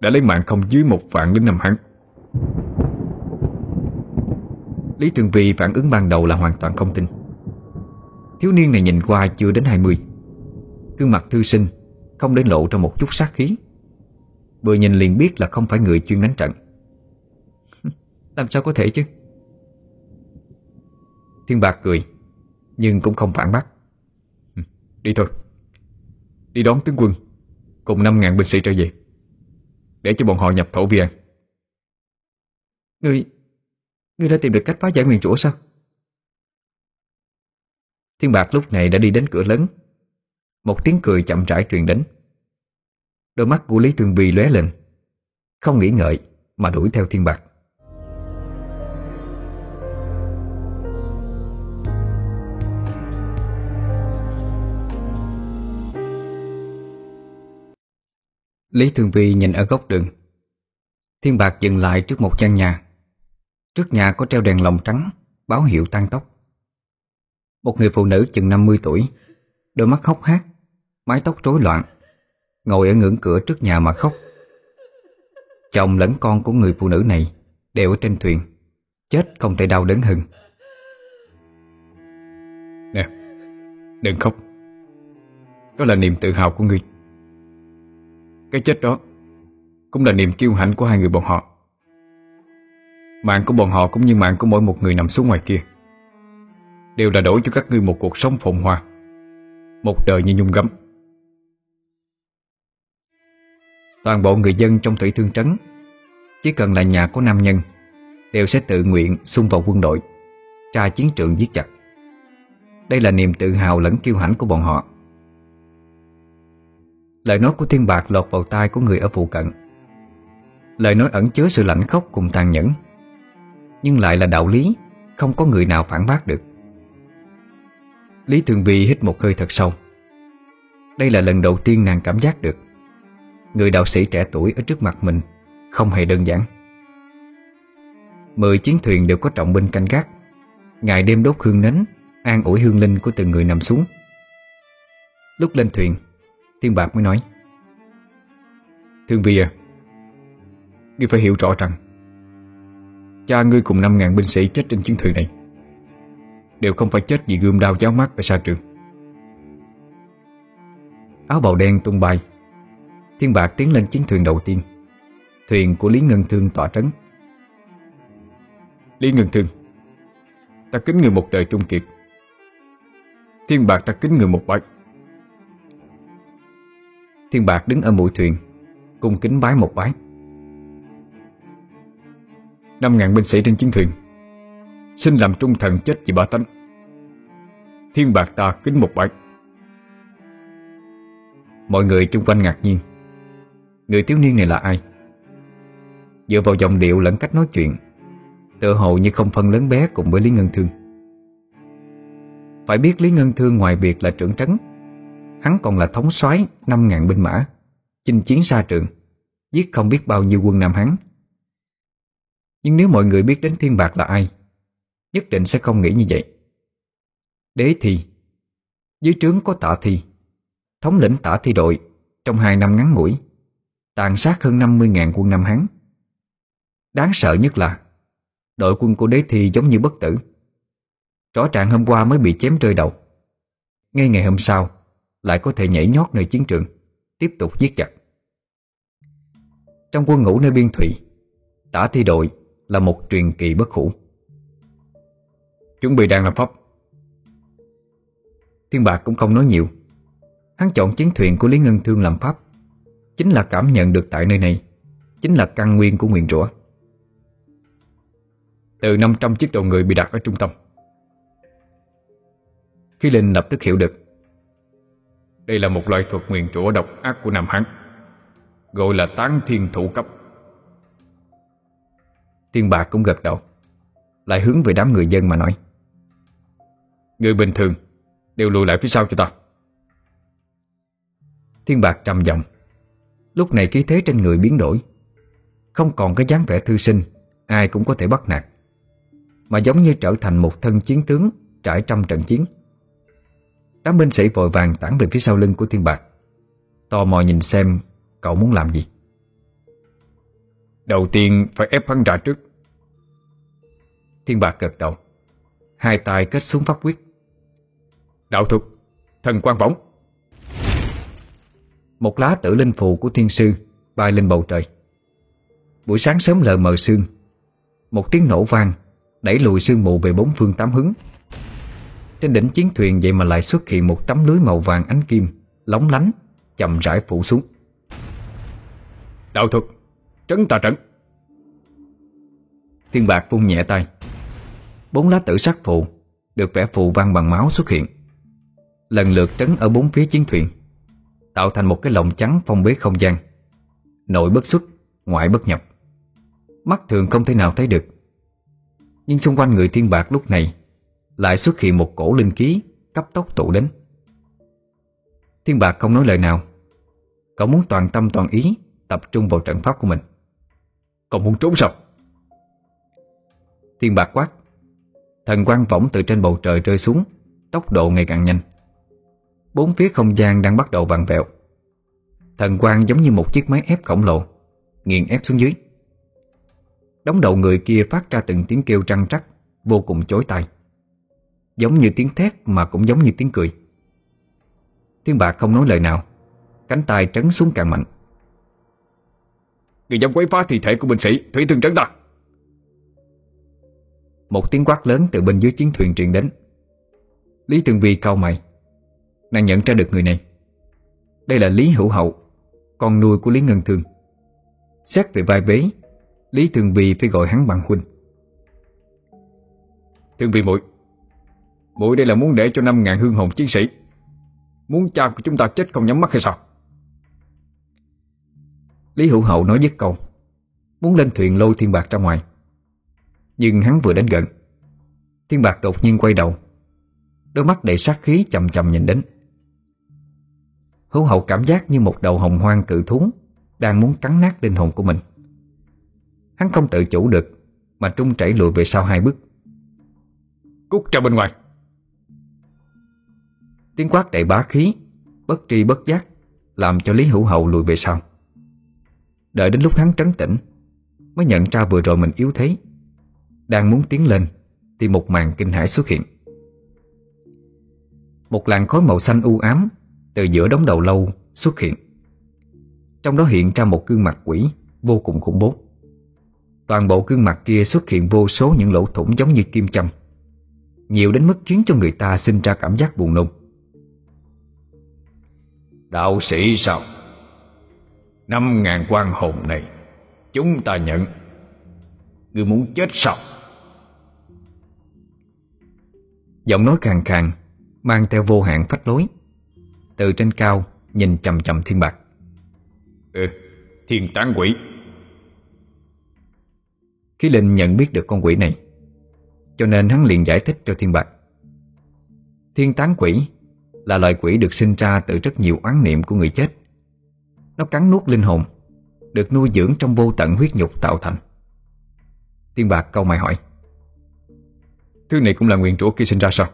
Đã lấy mạng không dưới một vạn đến năm hắn. Lý thường Vi phản ứng ban đầu là hoàn toàn không tin. Thiếu niên này nhìn qua chưa đến 20 Cương mặt thư sinh, Không đến lộ ra một chút sát khí. Vừa nhìn liền biết là không phải người chuyên đánh trận. Làm sao có thể chứ? Thiên Bạc cười, Nhưng cũng không phản bác. Đi thôi. Đi đón tướng quân, Cùng 5.000 binh sĩ trở về. Để cho bọn họ nhập thổ vi an Ngươi Ngươi đã tìm được cách phá giải nguyên chủ sao? Thiên Bạc lúc này đã đi đến cửa lớn. Một tiếng cười chậm rãi truyền đến. Đôi mắt của Lý Tương Vi lóe lên. Không nghĩ ngợi Mà đuổi theo Thiên Bạc Lý Thường Vi nhìn ở góc đường. Thiên Bạc dừng lại trước một căn nhà. Trước nhà có treo đèn lồng trắng, Báo hiệu tăng tốc. Một người phụ nữ chừng 50 tuổi, Đôi mắt hốc hác, Mái tóc rối loạn, Ngồi ở ngưỡng cửa trước nhà mà khóc. Chồng lẫn con của người phụ nữ này Đều ở trên thuyền, Chết không thể đau đớn hơn. Nè, Đừng khóc. Đó là niềm tự hào của ngươi cái chết đó Cũng là niềm kiêu hãnh của hai người bọn họ. Mạng của bọn họ cũng như mạng của mỗi một người nằm xuống ngoài kia, Đều là đổi cho các ngươi một cuộc sống phồn hoa, Một đời như nhung gấm. Toàn bộ người dân trong thủy thương trấn, Chỉ cần là nhà có nam nhân, Đều sẽ tự nguyện xung vào quân đội, Tra chiến trường giết chặt Đây là niềm tự hào lẫn kiêu hãnh của bọn họ. Lời nói của thiên bạc lọt vào tai của người ở phụ cận. Lời nói ẩn chứa sự lãnh khốc cùng tàn nhẫn. Nhưng lại là đạo lý, Không có người nào phản bác được. Lý Thường Vi hít một hơi thật sâu. Đây là lần đầu tiên nàng cảm giác được. Người đạo sĩ trẻ tuổi ở trước mặt mình Không hề đơn giản. Mười chiến thuyền đều có trọng binh canh gác. Ngày đêm đốt hương nến, An ủi hương linh của từng người nằm xuống. Lúc lên thuyền Thiên Bạc mới nói, Thương Vi à Ngươi phải hiểu rõ rằng, Cha ngươi cùng 5.000 binh sĩ chết trên chiến thuyền này, Đều không phải chết vì gươm đao giáo mắt ở sa trường. Áo bào đen tung bay, Thiên Bạc tiến lên chiến thuyền đầu tiên. Thuyền của Lý Ngân Thương tỏa trấn. Lý Ngân Thương, Ta kính người một đời trung kiệt. Thiên Bạc ta kính người một bạch Thiên Bạc đứng ở mũi thuyền, Cung kính bái một bái. Năm ngàn binh sĩ trên chiến thuyền, Xin làm trung thần chết vì bá tánh. Thiên Bạc ta kính một bái. Mọi người chung quanh ngạc nhiên, Người thiếu niên này là ai? Dựa vào giọng điệu lẫn cách nói chuyện, Tựa hồ như không phân lớn bé cùng với Lý Ngân Thương. Phải biết Lý Ngân Thương ngoài việc là trưởng trấn Hắn còn là thống soái 5.000 binh mã, Chinh chiến xa trường, Giết không biết bao nhiêu quân Nam Hán. Nhưng nếu mọi người biết đến Thiên Bạc là ai, Nhất định sẽ không nghĩ như vậy. Đế thi. Dưới trướng có tạ thi. Thống lĩnh tạ thi đội Trong hai năm ngắn ngủi, Tàn sát hơn 50.000 quân Nam Hán. Đáng sợ nhất là, Đội quân của đế thi giống như bất tử. Rõ ràng hôm qua mới bị chém rơi đầu. Ngay ngày hôm sau lại có thể nhảy nhót nơi chiến trường, Tiếp tục giết chặt Trong quân ngũ nơi biên thủy Tả thi đội là một truyền kỳ bất hủ. Chuẩn bị đang làm pháp. Thiên Bạc cũng không nói nhiều. Hắn chọn chiến thuyền của Lý Ngân Thương làm pháp. Chính là cảm nhận được tại nơi này, Chính là căn nguyên của nguyền rủa. Từ 500 chiếc đầu người bị đặt ở trung tâm. Khi Linh lập tức hiểu được đây là một loại thuật nguyền rủa độc ác của Nam Hán, Gọi là tán thiên thủ cấp. Thiên Bạc cũng gật đầu, Lại hướng về đám người dân mà nói, Người bình thường Đều lùi lại phía sau cho ta. Thiên Bạc trầm giọng, Lúc này khí thế trên người biến đổi, Không còn cái dáng vẻ thư sinh, Ai cũng có thể bắt nạt, Mà giống như trở thành một thân chiến tướng Trải trăm trận chiến. Đám binh sĩ vội vàng tản về phía sau lưng của Thiên Bạc. Tò mò nhìn xem Cậu muốn làm gì. Đầu tiên phải ép hắn ra trước. Thiên Bạc gật đầu. Hai tay kết xuống pháp quyết. Đạo thuật, Thần quan võng. Một lá tử linh phù của thiên sư Bay lên bầu trời. Buổi sáng sớm lờ mờ sương. Một tiếng nổ vang Đẩy lùi sương mù về bốn phương tám hướng. Trên đỉnh chiến thuyền vậy mà lại xuất hiện Một tấm lưới màu vàng ánh kim Lóng lánh chậm rãi phủ xuống. Đạo thuật Trấn tà trấn Thiên bạc vung nhẹ tay. Bốn lá tử sắc phù Được vẽ phù văn bằng máu xuất hiện. Lần lượt trấn ở bốn phía chiến thuyền Tạo thành một cái lồng trắng phong bế không gian. Nội bất xuất Ngoại bất nhập. Mắt thường không thể nào thấy được. Nhưng xung quanh người thiên bạc lúc này lại xuất hiện một cổ linh khí, Cấp tốc tụ đến. Thiên bạc không nói lời nào. Cậu muốn toàn tâm toàn ý Tập trung vào trận pháp của mình. Còn muốn trốn sao? Thiên bạc quát. Thần quang võng từ trên bầu trời rơi xuống, Tốc độ ngày càng nhanh. Bốn phía không gian đang bắt đầu vặn vẹo. Thần quang giống như một chiếc máy ép khổng lồ, Nghiền ép xuống dưới. Đóng đầu người kia phát ra từng tiếng kêu trăng trắc Vô cùng chối tai. Giống như tiếng thét mà cũng giống như tiếng cười. Thiên bạc không nói lời nào. Cánh tay trấn xuống càng mạnh. Người dám quấy phá thi thể của binh sĩ Thủy thương trấn ta. Một tiếng quát lớn từ bên dưới chiến thuyền truyền đến. Lý Thường Vi cau mày. Nàng nhận ra được người này. Đây là Lý Hữu Hậu Con nuôi của Lý Ngân Thương. Xét về vai vế Lý Thường Vi phải gọi hắn bằng huynh. Thương Vi muội Mụi đây là muốn để cho năm ngàn hương hồn chiến sĩ. Muốn cha của chúng ta chết không nhắm mắt hay sao? Lý Hữu Hậu nói dứt câu, Muốn lên thuyền lôi Thiên Bạc ra ngoài. Nhưng hắn vừa đến gần, Thiên Bạc đột nhiên quay đầu, Đôi mắt đầy sát khí chầm chầm nhìn đến. Hữu Hậu cảm giác như một đầu hồng hoang cự thú Đang muốn cắn nát linh hồn của mình. Hắn không tự chủ được Mà trung chảy lùi về sau hai bước. Cút ra bên ngoài. Tiếng quát đầy bá khí, Bất tri bất giác, Làm cho Lý Hữu Hậu lùi về sau. Đợi đến lúc hắn trấn tĩnh, Mới nhận ra vừa rồi mình yếu thế, Đang muốn tiến lên, Thì một màn kinh hãi xuất hiện. Một làn khói màu xanh u ám Từ giữa đống đầu lâu xuất hiện. Trong đó hiện ra một gương mặt quỷ Vô cùng khủng bố. Toàn bộ gương mặt kia xuất hiện vô số những lỗ thủng giống như kim châm, Nhiều đến mức khiến cho người ta sinh ra cảm giác buồn nôn. Đạo sĩ sao? Năm ngàn quan hồn này Chúng ta nhận. Ngươi muốn chết sao? Giọng nói khàn khàn Mang theo vô hạn phách lối. Từ trên cao Nhìn chầm chầm thiên bạc. Ừ Thiên tán quỷ. Khí linh nhận biết được con quỷ này Cho nên hắn liền giải thích cho thiên bạc. Thiên tán quỷ là loài quỷ được sinh ra từ rất nhiều oán niệm của người chết. Nó cắn nuốt linh hồn Được nuôi dưỡng trong vô tận huyết nhục tạo thành. Tiên bạc câu mày hỏi Thứ này cũng là nguyên rủa khi sinh ra sao?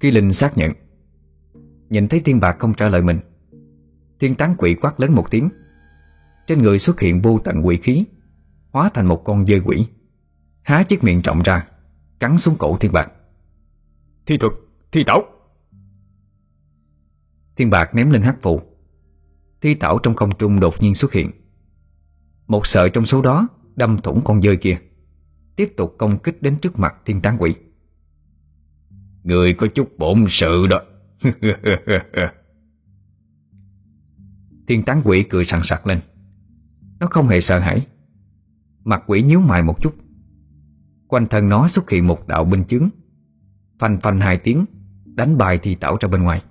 Kỳ linh xác nhận Nhìn thấy tiên bạc không trả lời mình Thiên tán quỷ quát lớn một tiếng. Trên người xuất hiện vô tận quỷ khí Hóa thành một con dơi quỷ Há chiếc miệng trọng ra Cắn xuống cổ thiên bạc. Thi thuật, thi tảo. Thiên bạc ném lên hắc phù Thi tảo trong không trung đột nhiên xuất hiện. Một sợi trong số đó Đâm thủng con dơi kia Tiếp tục công kích đến trước mặt thiên tán quỷ. Người có chút bổn sự đó. Thiên tán quỷ cười sằng sặc lên. Nó không hề sợ hãi. Mặt quỷ nhíu mày một chút. Quanh thân nó xuất hiện một đạo binh chướng. Phanh phanh hai tiếng Đánh bài thì tảo ra bên ngoài.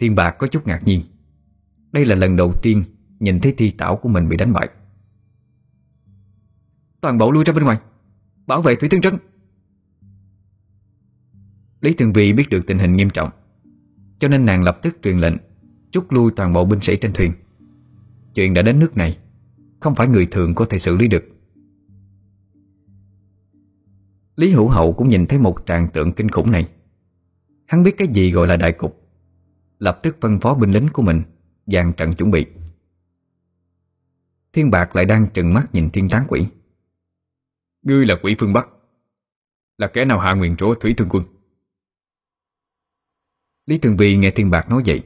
Thiên bạc có chút ngạc nhiên. Đây là lần đầu tiên Nhìn thấy thi tảo của mình bị đánh bại. Toàn bộ lui ra bên ngoài, Bảo vệ Thủy Thương Trấn. Lý Thường Vi biết được tình hình nghiêm trọng, Cho nên nàng lập tức truyền lệnh Rút lui toàn bộ binh sĩ trên thuyền. Chuyện đã đến nước này, Không phải người thường có thể xử lý được. Lý Hữu Hậu cũng nhìn thấy một tràng tượng kinh khủng này. Hắn biết cái gì gọi là đại cục. Lập tức phân phó binh lính của mình dàn trận chuẩn bị. Thiên Bạc lại đang trừng mắt nhìn thiên tán quỷ. Ngươi là quỷ phương Bắc. Là kẻ nào hạ nguyện rủa Thủy Thương Quân? Lý Thường Vi nghe Thiên Bạc nói vậy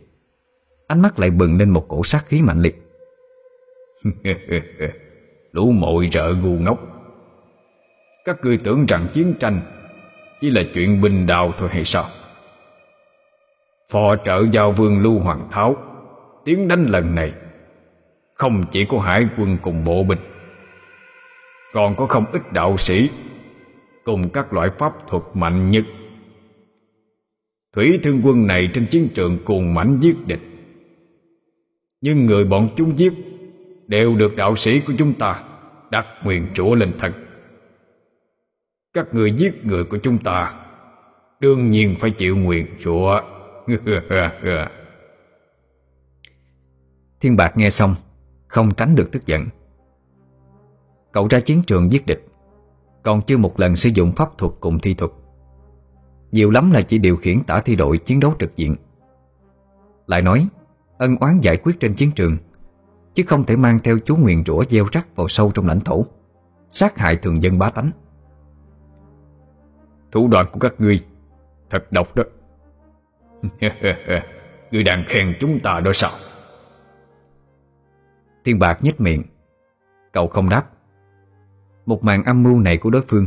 Ánh mắt lại bừng lên một cổ sát khí mạnh liệt. Lũ mội rợ ngu ngốc. Các ngươi tưởng rằng chiến tranh Chỉ là chuyện bình đào thôi hay sao Phò trợ giao vương Lưu Hoàng Tháo. Tiến đánh lần này, Không chỉ có hải quân cùng bộ binh, Còn có không ít đạo sĩ Cùng các loại pháp thuật mạnh nhất. Thủy thương quân này trên chiến trường cuồng mãnh giết địch. Nhưng người bọn chúng giết Đều được đạo sĩ của chúng ta Đặt nguyện trũa lên thân Các người giết người của chúng ta Đương nhiên phải chịu nguyện trũa Thiên Bạc nghe xong, Không tránh được tức giận. Cậu ra chiến trường giết địch, Còn chưa một lần sử dụng pháp thuật cùng thi thuật. Nhiều lắm là chỉ điều khiển tả thi đội chiến đấu trực diện. Lại nói, Ân oán giải quyết trên chiến trường, Chứ không thể mang theo chú nguyền rủa gieo rắc vào sâu trong lãnh thổ, Sát hại thường dân bá tánh. Thủ đoạn của các ngươi, Thật độc đó. Ngươi đang khen chúng ta đó sao? Thiên bạc nhếch miệng. Cậu không đáp. Một màn âm mưu này của đối phương.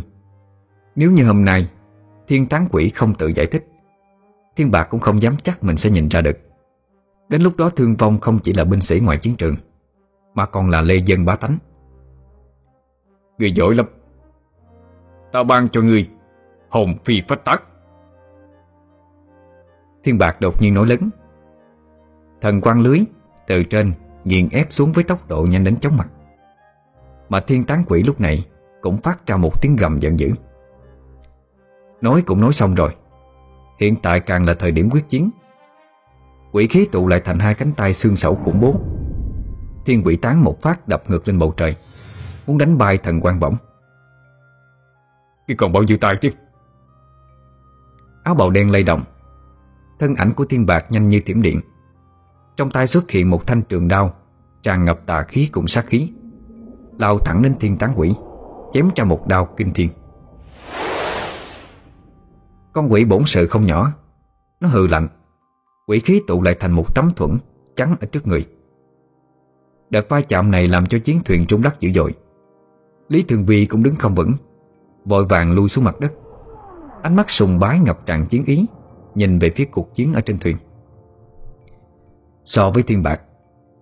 Nếu như hôm nay, Thiên tán quỷ không tự giải thích, Thiên bạc cũng không dám chắc mình sẽ nhìn ra được. Đến lúc đó thương vong không chỉ là binh sĩ ngoài chiến trường, Mà còn là lê dân bá tánh. Ngươi giỏi lắm. Ta ban cho ngươi Hồn phi phách tắc. Thiên bạc đột nhiên nổi lớn. Thần quang lưới Từ trên nghiền ép xuống với tốc độ nhanh đến chóng mặt. Mà thiên tán quỷ lúc này Cũng phát ra một tiếng gầm giận dữ. Nói cũng nói xong rồi. Hiện tại càng là thời điểm quyết chiến. Quỷ khí tụ lại thành hai cánh tay xương sẩu khủng bố. Thiên quỷ tán một phát đập ngược lên bầu trời Muốn đánh bay thần quan bổng. Cái còn bao nhiêu tay chứ? Áo bào đen lay động Thân ảnh của thiên bạc nhanh như thiểm điện. Trong tay xuất hiện một thanh trường đao, Tràn ngập tà khí cùng sát khí. Lao thẳng lên thiên tán quỷ, Chém ra một đao kinh thiên. Con quỷ bổn sự không nhỏ, Nó hừ lạnh. Quỷ khí tụ lại thành một tấm thuẫn chắn ở trước người. Đợt va chạm này làm cho chiến thuyền trung đất dữ dội. Lý Thường Vi cũng đứng không vững, Vội vàng lui xuống mặt đất. Ánh mắt sùng bái ngập tràn chiến ý. Nhìn về phía cuộc chiến ở trên thuyền. So với thiên bạc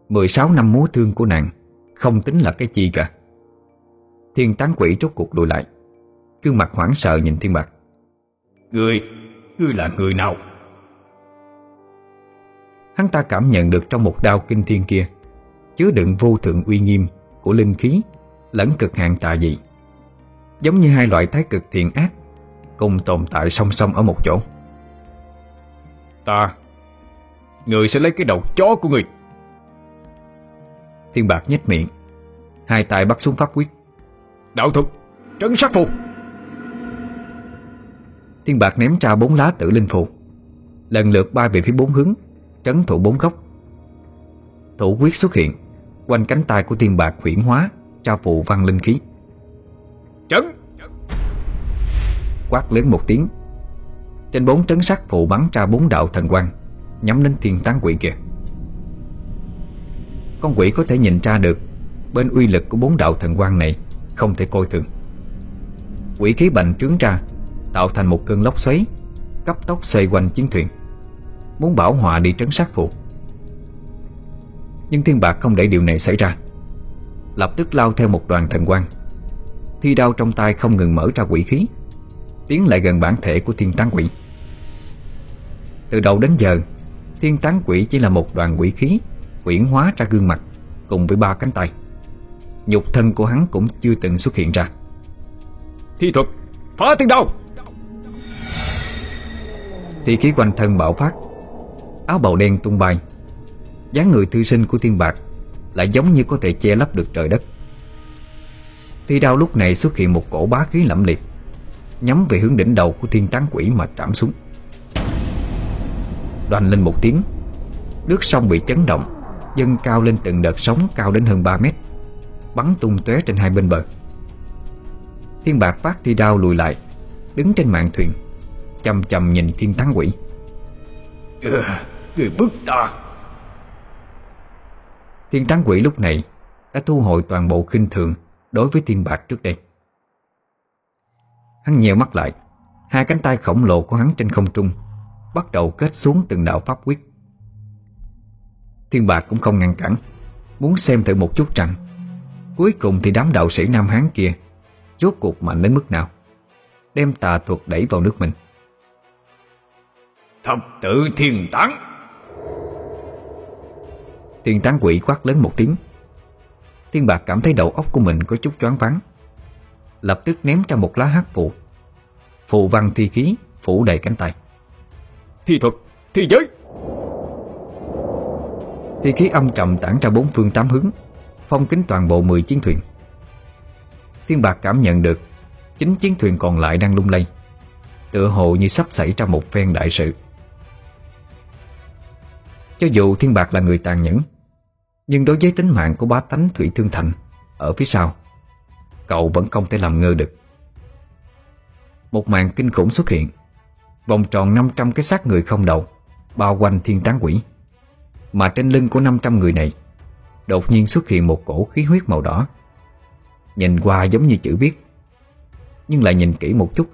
16 năm múa thương của nàng Không tính là cái chi cả. Thiên tán quỷ rốt cuộc lùi lại Gương mặt hoảng sợ nhìn thiên bạc. Ngươi, ngươi là người nào? Hắn ta cảm nhận được trong một đao kinh thiên kia Chứa đựng vô thượng uy nghiêm Của linh khí Lẫn cực hạn tà dị. Giống như hai loại thái cực thiện ác Cùng tồn tại song song ở một chỗ Ta. Người sẽ lấy cái đầu chó của người. Thiên bạc nhếch miệng Hai tay bắt xuống pháp quyết. Đạo thuật Trấn sát phù. Thiên bạc ném ra bốn lá tử linh phù. Lần lượt bay về phía bốn hướng Trấn thủ bốn góc. Thủ quyết xuất hiện Quanh cánh tay của thiên bạc huyển hóa Tra phù văn linh khí. Trấn. Quát lớn một tiếng trên bốn trấn sắc phụ bắn ra bốn đạo thần quang, Nhắm đến thiên tán quỷ kia. Con quỷ có thể nhìn ra được Bên uy lực của bốn đạo thần quang này Không thể coi thường. Quỷ khí bành trướng ra, Tạo thành một cơn lốc xoáy, Cấp tốc xoay quanh chiến thuyền, Muốn bảo hòa đi trấn sát phụ. Nhưng thiên bạc không để điều này xảy ra, Lập tức lao theo một đoàn thần quang, Thi đao trong tay không ngừng mở ra quỷ khí. Tiến lại gần bản thể của thiên tán quỷ. Từ đầu đến giờ Thiên tán quỷ chỉ là một đoàn quỷ khí Quyển hóa ra gương mặt Cùng với ba cánh tay. Nhục thân của hắn cũng chưa từng xuất hiện ra. Thi thuật Phá thiên đao! Thì khí quanh thân bạo phát Áo bào đen tung bay. Dáng người thư sinh của thiên bạc Lại giống như có thể che lấp được trời đất. Thi đao lúc này xuất hiện một cổ bá khí lẫm liệt Nhắm về hướng đỉnh đầu của thiên tán quỷ mà trảm xuống. Đoành lên một tiếng Nước sông bị chấn động Dâng cao lên từng đợt sóng cao đến hơn 3 mét Bắn tung tóe trên hai bên bờ. Thiên bạc phát thi đao lùi lại Đứng trên mạn thuyền Chầm chầm nhìn thiên tán quỷ. Ừ, Người bức ta. Thiên tán quỷ lúc này Đã thu hồi toàn bộ kinh thường Đối với thiên bạc trước đây Hắn nheo mắt lại. Hai cánh tay khổng lồ của hắn trên không trung Bắt đầu kết xuống từng đạo pháp quyết. Thiên bạc cũng không ngăn cản Muốn xem thử một chút rằng Cuối cùng thì đám đạo sĩ Nam Hán kia Rốt cuộc mạnh đến mức nào Đem tà thuật đẩy vào nước mình. Thập tự thiên tán. Thiên tán quỷ quát lớn một tiếng. Thiên bạc cảm thấy đầu óc của mình có chút choáng váng Lập tức ném ra một lá hát phụ Phụ văn thi khí Phủ đầy cánh tay. Thi thuật, thi giới. Thi khí âm trầm tản ra bốn phương tám hướng Phong kính toàn bộ 10 chiến thuyền. Thiên bạc cảm nhận được Chính chiến thuyền còn lại đang lung lay Tựa hồ như sắp xảy ra một phen đại sự. Cho dù thiên bạc là người tàn nhẫn Nhưng đối với tính mạng của bá tánh Thủy Thương Thành Ở phía sau Cậu vẫn không thể làm ngơ được. Một màn kinh khủng xuất hiện, Vòng tròn 500 cái xác người không đầu, Bao quanh thiên tán quỷ. Mà trên lưng của 500 người này, Đột nhiên xuất hiện một cổ khí huyết màu đỏ. Nhìn qua giống như chữ viết, Nhưng lại nhìn kỹ một chút,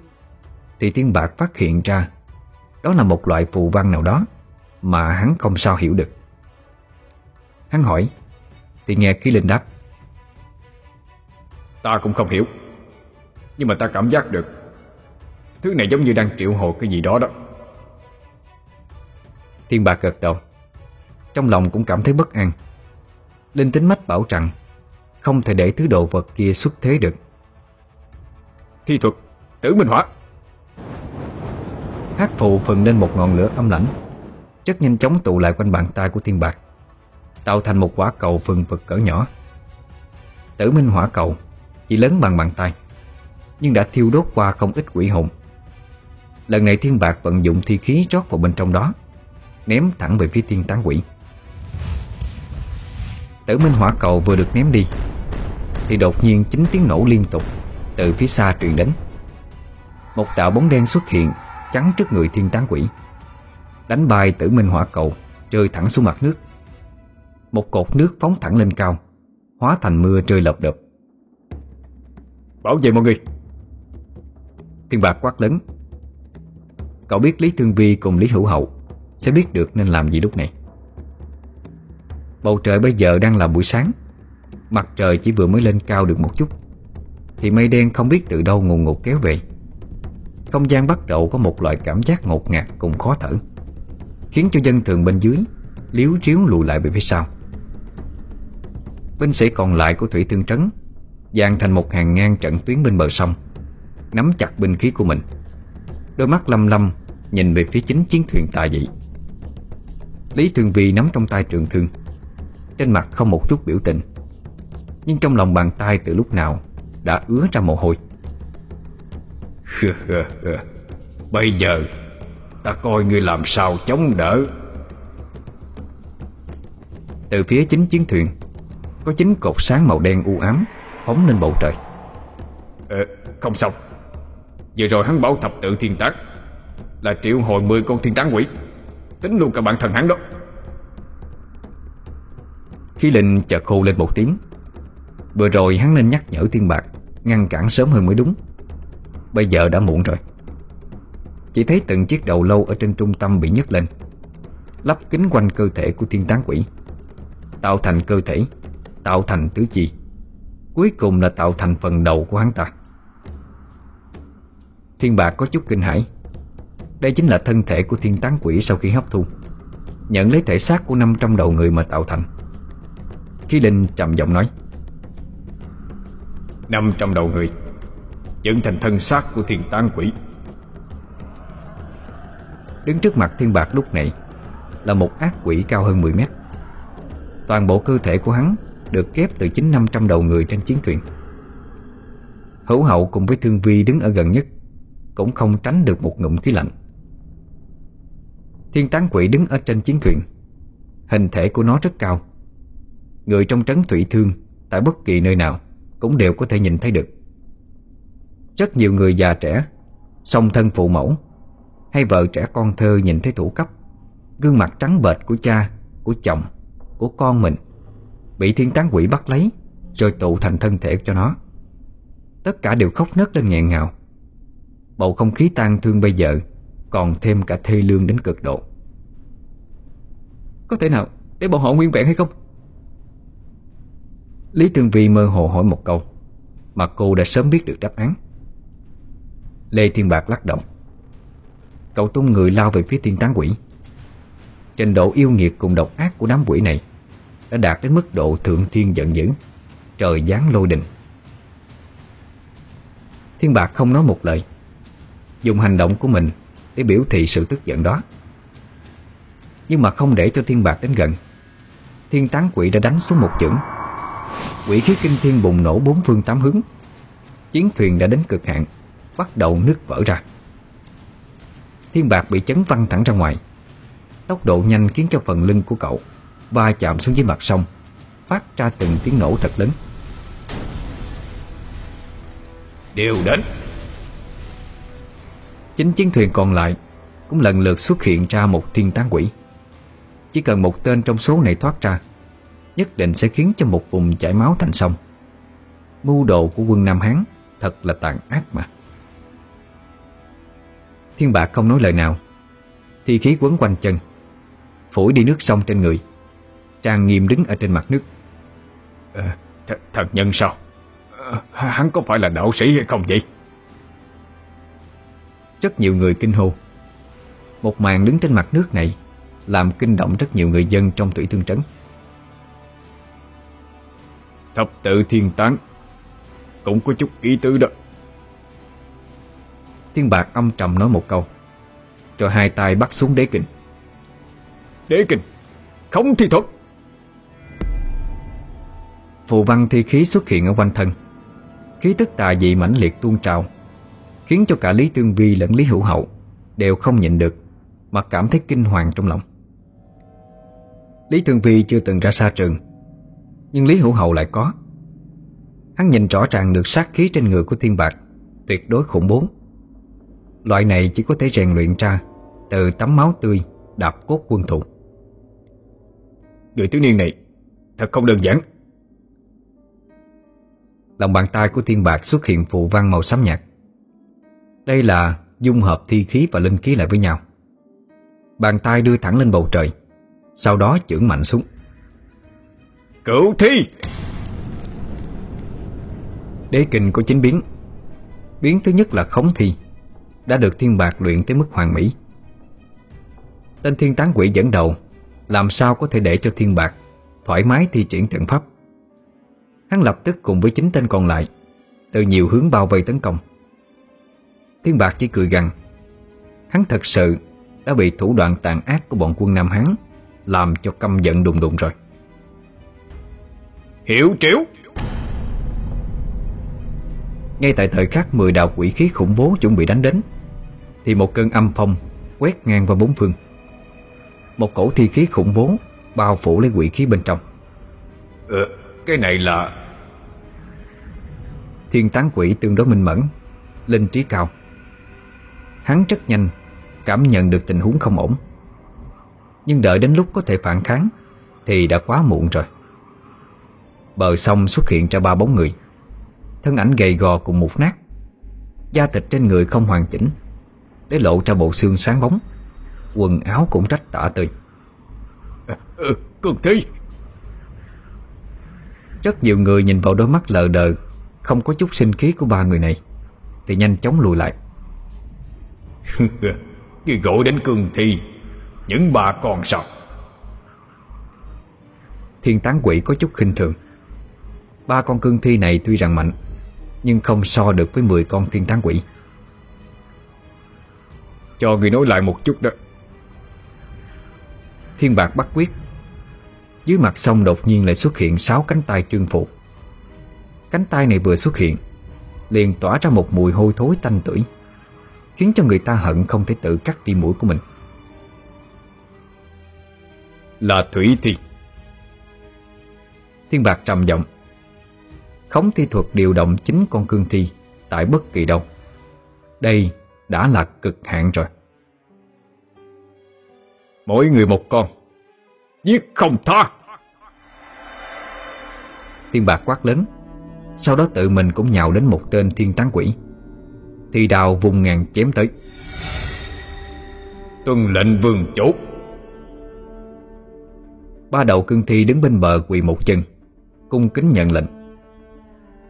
Thì thiên bạc phát hiện ra Đó là một loại phù văn nào đó Mà hắn không sao hiểu được. Hắn hỏi, Thì nghe khí linh đáp Ta cũng không hiểu. Nhưng mà ta cảm giác được, Thứ này giống như đang triệu hồi cái gì đó đó. Thiên bạc gật đầu. Trong lòng cũng cảm thấy bất an. Linh tính mách bảo rằng, Không thể để thứ đồ vật kia xuất thế được. Thi thuật, Tử minh hỏa. Hát phù phừng lên một ngọn lửa âm lãnh. Rất nhanh chóng tụ lại quanh bàn tay của thiên bạc, Tạo thành một quả cầu phừng phực cỡ nhỏ. Tử minh hỏa cầu chỉ lớn bằng bàn tay, Nhưng đã thiêu đốt qua không ít quỷ hồn. Lần này thiên bạc vận dụng thi khí rót vào bên trong đó, Ném thẳng về phía thiên tán quỷ. Tử minh hỏa cầu vừa được ném đi, Thì đột nhiên chính tiếng nổ liên tục Từ phía xa truyền đến. Một đạo bóng đen xuất hiện Chắn trước người thiên tán quỷ, Đánh bay tử minh hỏa cầu, Rơi thẳng xuống mặt nước. Một cột nước phóng thẳng lên cao, Hóa thành mưa rơi lợp đợp. Bảo vệ mọi người. Thiên bạc quát lớn. Cậu biết Lý Thương Vi cùng Lý Hữu Hậu Sẽ biết được nên làm gì lúc này. Bầu trời bây giờ đang là buổi sáng. Mặt trời chỉ vừa mới lên cao được một chút. Thì mây đen không biết từ đâu ngùn ngụt kéo về. Không gian bắt đầu có một loại cảm giác ngột ngạt cùng khó thở, Khiến cho dân thường bên dưới Liếu chiếu lùi lại về phía sau. Binh sĩ còn lại của Thủy Thương Trấn dàn thành một hàng ngang trận tuyến bên bờ sông Nắm chặt binh khí của mình. Đôi mắt lâm lâm Nhìn về phía chính chiến thuyền tà dị. Lý Thương Vi nắm trong tay trường thương Trên mặt không một chút biểu tình Nhưng trong lòng bàn tay từ lúc nào Đã ứa ra mồ hôi. Bây giờ Ta coi ngươi làm sao chống đỡ. Từ phía chính chiến thuyền Có chính cột sáng màu đen u ám Phóng lên bầu trời. Ờ, Không xong. Vừa rồi hắn bảo thập tự thiên tác Là triệu hồi 10 con thiên tán quỷ. Tính luôn cả bản thân hắn đó. Khí linh chợt khô lên một tiếng. Vừa rồi hắn nên nhắc nhở thiên bạc Ngăn cản sớm hơn mới đúng. Bây giờ đã muộn rồi. Chỉ thấy từng chiếc đầu lâu ở trên trung tâm bị nhấc lên Lắp kính quanh cơ thể của thiên tán quỷ Tạo thành cơ thể Tạo thành tứ chi Cuối cùng là tạo thành phần đầu của hắn ta. Thiên bạc có chút kinh hãi. Đây chính là thân thể của thiên tán quỷ sau khi hấp thu. Nhận lấy thể xác của 500 đầu người mà tạo thành. Khí Linh trầm giọng nói 500 đầu người Dẫn thành thân xác của thiên tán quỷ. Đứng trước mặt thiên bạc lúc này Là một ác quỷ cao hơn 10 mét. Toàn bộ cơ thể của hắn được ghép từ chính 500 đầu người trên chiến thuyền. Hữu hậu cùng với thương vi đứng ở gần nhất, Cũng không tránh được một ngụm khí lạnh. Thiên tán quỷ đứng ở trên chiến thuyền, Hình thể của nó rất cao. Người trong trấn thủy thương, Tại bất kỳ nơi nào, Cũng đều có thể nhìn thấy được. Rất nhiều người già trẻ, Song thân phụ mẫu, Hay vợ trẻ con thơ nhìn thấy thủ cấp, Gương mặt trắng bệch của cha, Của chồng, Của con mình Bị thiên tán quỷ bắt lấy, Rồi tụ thành thân thể cho nó. Tất cả đều khóc nấc lên nghẹn ngào. Bầu không khí tan thương bây giờ Còn thêm cả thê lương đến cực độ. Có thể nào để bọn họ nguyên vẹn hay không? Lý Tương Vi mơ hồ hỏi một câu Mà cô đã sớm biết được đáp án. Lê Thiên Bạc lắc động. Cậu tung người lao về phía thiên tán quỷ. Trình độ yêu nghiệt cùng độc ác của đám quỷ này đã đạt đến mức độ thượng thiên giận dữ. Trời giáng lôi đình. Thiên Bạc không nói một lời, Dùng hành động của mình Để biểu thị sự tức giận đó. Nhưng mà không để cho Thiên Bạc đến gần, Thiên tán quỷ đã đánh xuống một chưởng. Quỷ khí kinh thiên bùng nổ bốn phương tám hướng. Chiến thuyền đã đến cực hạn, Bắt đầu nứt vỡ ra. Thiên bạc bị chấn văng thẳng ra ngoài. Tốc độ nhanh khiến cho phần lưng của cậu Va chạm xuống dưới mặt sông Phát ra từng tiếng nổ thật lớn. Đều đến. Chính chiến thuyền còn lại Cũng lần lượt xuất hiện ra một thiên tán quỷ. Chỉ cần một tên trong số này thoát ra Nhất định sẽ khiến cho một vùng chảy máu thành sông. Mưu đồ của quân Nam Hán Thật là tàn ác mà. Thiên bạc không nói lời nào Thì khí quấn quanh chân Phổi đi nước sông trên người Trang nghiêm đứng ở trên mặt nước. À, th Thần nhân sao? À, Hắn có phải là đạo sĩ hay không vậy? Rất nhiều người kinh hô. Một màn đứng trên mặt nước này Làm kinh động rất nhiều người dân trong thủy thương trấn. Thập tự thiên tán Cũng có chút ý tứ đó. Thiên bạc âm trầm nói một câu Rồi hai tay bắt xuống đế kình Đế kình Không thi thuật Phù văn thi khí xuất hiện ở quanh thân. Khí tức tà dị mãnh liệt tuôn trào, Khiến cho cả Lý Tương Vi lẫn Lý Hữu Hậu Đều không nhịn được, Mà cảm thấy kinh hoàng trong lòng. Lý Tương Vi chưa từng ra xa trường, Nhưng Lý Hữu Hậu lại có. Hắn nhìn rõ ràng được sát khí trên người của thiên bạc, Tuyệt đối khủng bố. Loại này chỉ có thể rèn luyện ra Từ tấm máu tươi, Đạp cốt quân thủ Người thiếu niên này Thật không đơn giản. Lòng bàn tay của thiên bạc xuất hiện phù văn màu xám nhạt. Đây là dung hợp thi khí và linh khí lại với nhau. Bàn tay đưa thẳng lên bầu trời Sau đó chưởng mạnh xuống. Cửu thi! Đế kình có chín biến. Biến thứ nhất là khống thi Đã được thiên bạc luyện tới mức hoàn mỹ. Tên thiên tán quỷ dẫn đầu Làm sao có thể để cho thiên bạc Thoải mái thi triển trận pháp Hắn lập tức cùng với chính tên còn lại Từ nhiều hướng bao vây tấn công. Thiên bạc chỉ cười gằn Hắn thật sự Đã bị thủ đoạn tàn ác của bọn quân Nam Hán Làm cho căm giận đùng đùng rồi. Hiểu triểu Ngay tại thời khắc mười đạo quỷ khí khủng bố chuẩn bị đánh đến Thì một cơn âm phong quét ngang qua bốn phương. Một cổ thi khí khủng bố Bao phủ lấy quỷ khí bên trong. Ờ, Cái này là Thiên tán quỷ tương đối minh mẫn Linh trí cao. Hắn rất nhanh Cảm nhận được tình huống không ổn. Nhưng đợi đến lúc có thể phản kháng Thì đã quá muộn rồi. Bờ sông xuất hiện ra ba bóng người. Thân ảnh gầy gò cùng một nát. Da thịt trên người không hoàn chỉnh Để lộ ra bộ xương sáng bóng. Quần áo cũng rách tả tơi. Ừ, Cường Thi! Rất nhiều người nhìn vào đôi mắt lờ đờ Không có chút sinh khí của ba người này. Thì nhanh chóng lùi lại. Người gọi đến Cường Thi Những bà con sao Thiên tán quỷ có chút khinh thường. Ba con cương thi này tuy rằng mạnh Nhưng không so được với 10 con thiên tán quỷ. Cho người nói lại một chút đó. Thiên bạc bắt quyết. Dưới mặt sông đột nhiên lại xuất hiện sáu cánh tay trương phụ Cánh tay này vừa xuất hiện Liền tỏa ra một mùi hôi thối tanh tưởi Khiến cho người ta hận không thể tự cắt đi mũi của mình. Là Thủy Thi. Thiên bạc trầm giọng Khống thi thuật điều động chính con cương thi Tại bất kỳ đâu. Đây đã là cực hạn rồi. Mỗi người một con Giết không tha. Thiên bạc quát lớn Sau đó tự mình cũng nhào đến một tên thiên tán quỷ. Thì đào vùng ngàn chém tới. Tuân lệnh vương chủ. Ba đầu cương thi đứng bên bờ quỳ một chân Cung kính nhận lệnh.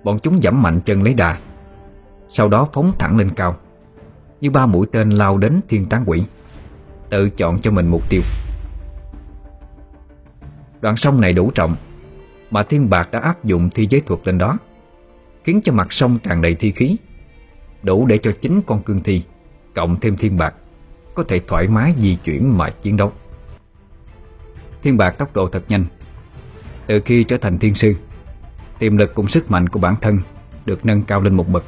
Bọn chúng giảm mạnh chân lấy đà Sau đó phóng thẳng lên cao Như ba mũi tên lao đến thiên tán quỷ Tự chọn cho mình mục tiêu. Đoạn sông này đủ trọng Mà thiên bạc đã áp dụng thi giới thuật lên đó Khiến cho mặt sông tràn đầy thi khí. Đủ để cho chính con cương thi Cộng thêm thiên bạc Có thể thoải mái di chuyển mà chiến đấu. Thiên bạc tốc độ thật nhanh. Từ khi trở thành thiên sư Tiềm lực cùng sức mạnh của bản thân Được nâng cao lên một bậc.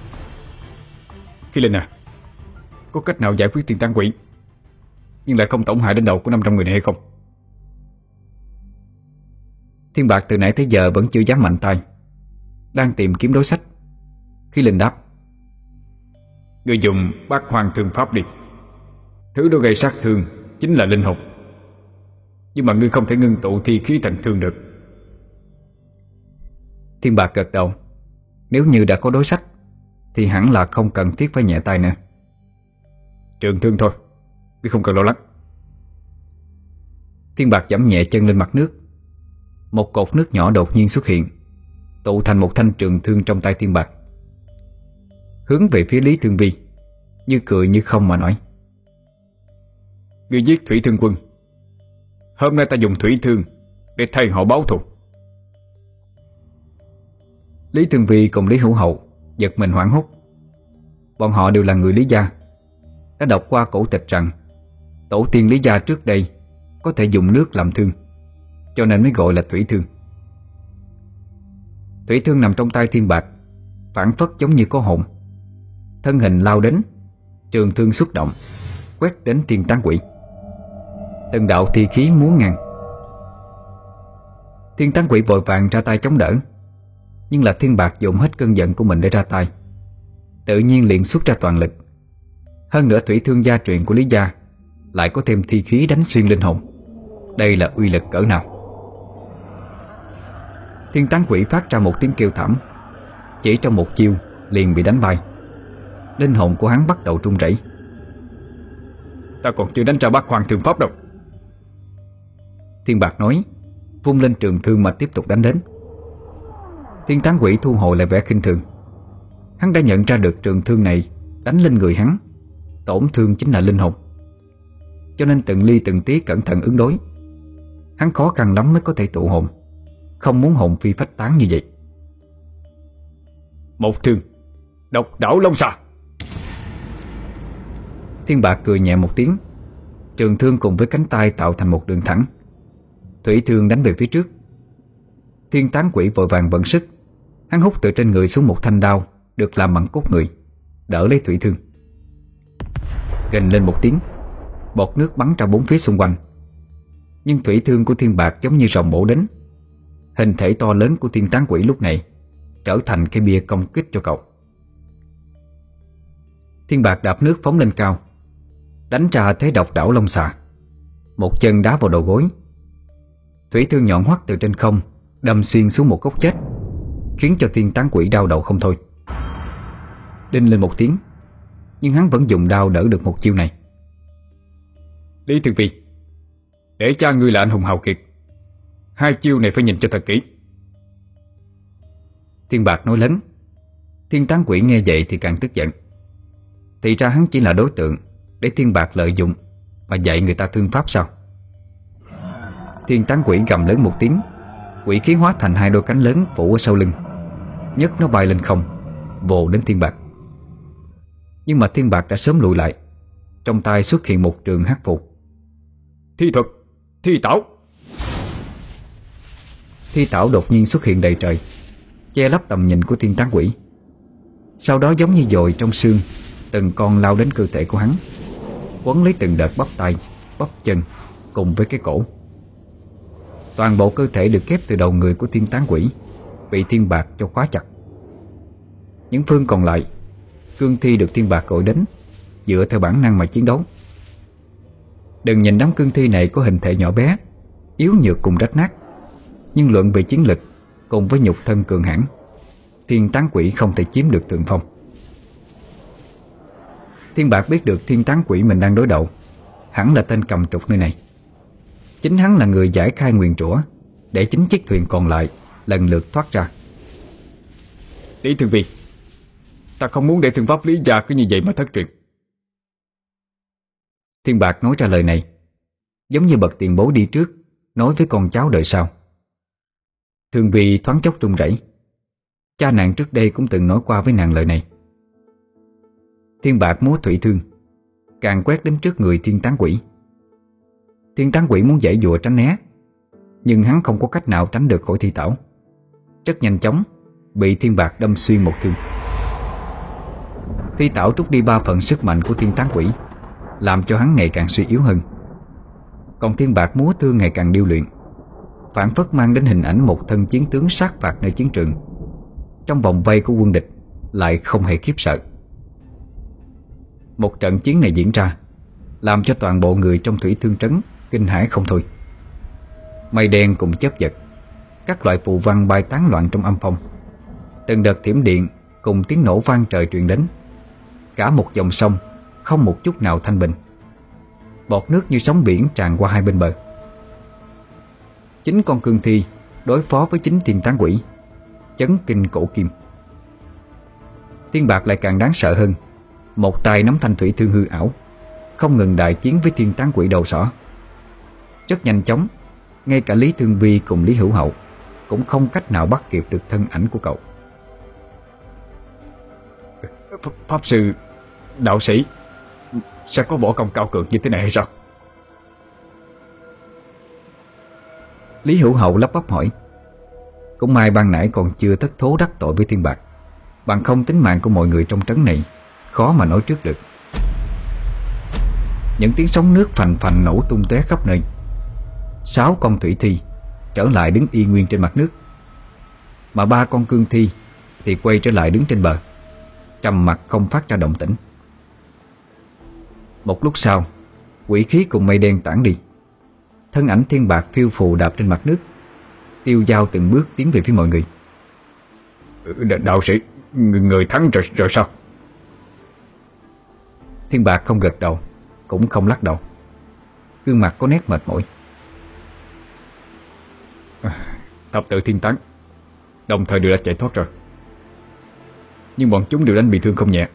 Khi Linh à Có cách nào giải quyết tiền tăng quỷ Nhưng lại không tổn hại đến đầu của 500 người này hay không? Thiên bạc từ nãy tới giờ vẫn chưa dám mạnh tay Đang tìm kiếm đối sách. Khi Linh đáp Người dùng bát hoàng thương pháp đi. Thứ đó gây sát thương Chính là linh hồn. Nhưng mà ngươi không thể ngưng tụ thi khí thành thương được. Thiên bạc gật đầu Nếu như đã có đối sách Thì hẳn là không cần thiết phải nhẹ tay nữa. Trường thương thôi Ngươi không cần lo lắng. Thiên bạc giẫm nhẹ chân lên mặt nước. Một cột nước nhỏ đột nhiên xuất hiện Tụ thành một thanh trường thương trong tay thiên bạc. Hướng về phía Lý Thương Vi Như cười như không mà nói. Ngươi giết thủy thương quân. Hôm nay ta dùng thủy thương Để thay họ báo thù. Lý Thương Vi cùng Lý Hữu Hậu Giật mình hoảng hốt. Bọn họ đều là người Lý Gia Đã đọc qua cổ tịch rằng Tổ tiên Lý Gia trước đây Có thể dùng nước làm thương Cho nên mới gọi là thủy thương Thủy thương nằm trong tay thiên bạc, Phản phất giống như có hồn. Thân hình lao đến, Trường thương xuất động, Quét đến thiên tán quỷ. Từng đạo thi khí muốn ngăn Thiên tán quỷ vội vàng ra tay chống đỡ, Nhưng là thiên bạc dùng hết cơn giận của mình để ra tay. Tự nhiên liền xuất ra toàn lực. Hơn nữa thủy thương gia truyền của Lý Gia Lại có thêm thi khí đánh xuyên linh hồn. Đây là uy lực cỡ nào? Thiên tán quỷ phát ra một tiếng kêu thảm. Chỉ trong một chiêu liền bị đánh bay. Linh hồn của hắn bắt đầu trung rẩy. Ta còn chưa đánh ra bát hoàng thương pháp đâu. Thiên Bạc nói Vung lên trường thương mà tiếp tục đánh đến. Thiên tán quỷ thu hồi lại vẻ khinh thường. Hắn đã nhận ra được trường thương này Đánh lên người hắn. Tổn thương chính là linh hồn. Cho nên từng ly từng tí cẩn thận ứng đối. Hắn khó khăn lắm mới có thể tụ hồn không muốn hồn phi phách tán như vậy. Một thương, Độc đảo Long xà Thiên bạc cười nhẹ một tiếng. Trường thương cùng với cánh tay tạo thành một đường thẳng. Thủy thương đánh về phía trước. Thiên tán quỷ vội vàng vận sức. Hắn hút từ trên người xuống một thanh đao, Được làm bằng cốt người, Đỡ lấy thủy thương. Gành lên một tiếng, Bọt nước bắn ra bốn phía xung quanh. Nhưng thủy thương của thiên bạc giống như rồng bổ đến Hình thể to lớn của thiên tán quỷ lúc này Trở thành cái bia công kích cho cậu. Thiên bạc đạp nước phóng lên cao, Đánh ra thế độc đảo lông xà. Một chân đá vào đầu gối. Thủy thương nhọn hoắt từ trên không, Đâm xuyên xuống một gốc chết, Khiến cho thiên tán quỷ đau đầu không thôi. Đinh lên một tiếng, Nhưng hắn vẫn dùng đao đỡ được một chiêu này. Lý Thường Vi, Để cha ngươi là anh hùng hào kiệt Hai chiêu này phải nhìn cho thật kỹ. Thiên Bạc nói lớn. Thiên tán quỷ nghe vậy thì càng tức giận. Thì ra hắn chỉ là đối tượng Để Thiên Bạc lợi dụng Mà dạy người ta thương pháp sao? Thiên tán quỷ gầm lớn một tiếng. Quỷ khí hóa thành hai đôi cánh lớn phủ ở sau lưng. Nhất nó bay lên không Vồ đến Thiên Bạc. Nhưng mà Thiên Bạc đã sớm lùi lại. Trong tay xuất hiện một trường hắc phù Thi thuật, thi tảo. Thi tảo đột nhiên xuất hiện đầy trời, Che lấp tầm nhìn của thiên tán quỷ. Sau đó giống như dồi trong xương, Từng con lao đến cơ thể của hắn, Quấn lấy từng đợt bắp tay, Bắp chân Cùng với cái cổ. Toàn bộ cơ thể được kép từ đầu người của thiên tán quỷ, Bị thiên bạc cho khóa chặt. Những phương còn lại, Cương thi được thiên bạc gọi đến, Dựa theo bản năng mà chiến đấu. Đừng nhìn đám cương thi này có hình thể nhỏ bé, Yếu nhược cùng rách nát. Nhưng luận về chiến lực Cùng với nhục thân cường hãn Thiên tán quỷ không thể chiếm được thượng phong. Thiên bạc biết được thiên tán quỷ mình đang đối đầu Hẳn là tên cầm trục nơi này. Chính hắn là người giải khai nguyền rủa Để chính chiếc thuyền còn lại Lần lượt thoát ra. Lý Thường Vi Ta không muốn để thương pháp lý gia cứ như vậy mà thất truyền. Thiên Bạc nói ra lời này Giống như bậc tiền bối đi trước Nói với con cháu đời sau Thường vì thoáng chốc run rẩy. Cha nàng trước đây cũng từng nói qua với nàng lời này. Thiên Bạc múa thủy thương, Càng quét đến trước người thiên tán quỷ. Thiên tán quỷ muốn dãy dụa tránh né, Nhưng hắn không có cách nào tránh được khỏi thi tảo. Rất nhanh chóng, Bị thiên bạc đâm xuyên một thương. Thi tảo trút đi ba phần sức mạnh của thiên tán quỷ, Làm cho hắn ngày càng suy yếu hơn. Còn thiên bạc múa thương ngày càng điêu luyện. Phản phất mang đến hình ảnh một thân chiến tướng sát phạt nơi chiến trường. Trong vòng vây của quân địch Lại không hề khiếp sợ. Một trận chiến này diễn ra, Làm cho toàn bộ người trong thủy thương trấn Kinh hãi không thôi. Mây đen cùng chớp giật, Các loại phù văn bay tán loạn trong âm phong. Từng đợt thiểm điện Cùng tiếng nổ vang trời truyền đến. Cả một dòng sông Không một chút nào thanh bình. Bọt nước như sóng biển tràn qua hai bên bờ. Chính con cương thi Đối phó với chính thiên tán quỷ, Chấn kinh cổ kim. Thiên bạc lại càng đáng sợ hơn. Một tay nắm thanh thủy thương hư ảo, Không ngừng đại chiến với thiên tán quỷ đầu sỏ. Rất nhanh chóng, Ngay cả Lý Thương Vi cùng Lý Hữu Hậu Cũng không cách nào bắt kịp được thân ảnh của cậu. Pháp sư Đạo sĩ, Sẽ có võ công cao cường như thế này hay sao? Lý Hữu Hậu lắp bắp hỏi. Cũng may ban nãy còn chưa thất thố đắc tội với thiên bạc. Bằng không tính mạng của mọi người trong trấn này, Khó mà nói trước được. Những tiếng sóng nước phành phành nổ tung tóe khắp nơi. Sáu con thủy thi Trở lại đứng y nguyên trên mặt nước. Mà ba con cương thi Thì quay trở lại đứng trên bờ, Trầm mặt không phát ra động tĩnh. Một lúc sau, Quỷ khí cùng mây đen tản đi. Thân ảnh thiên bạc phiêu phù đạp trên mặt nước Tiêu dao từng bước tiến về phía mọi người. Ừ, Đạo sĩ Người, người thắng rồi, rồi sao? Thiên bạc không gật đầu Cũng không lắc đầu. Gương mặt có nét mệt mỏi. Thập tự thiên tán Đồng thời đều đã chạy thoát rồi. Nhưng bọn chúng đều đánh bị thương không nhẹ.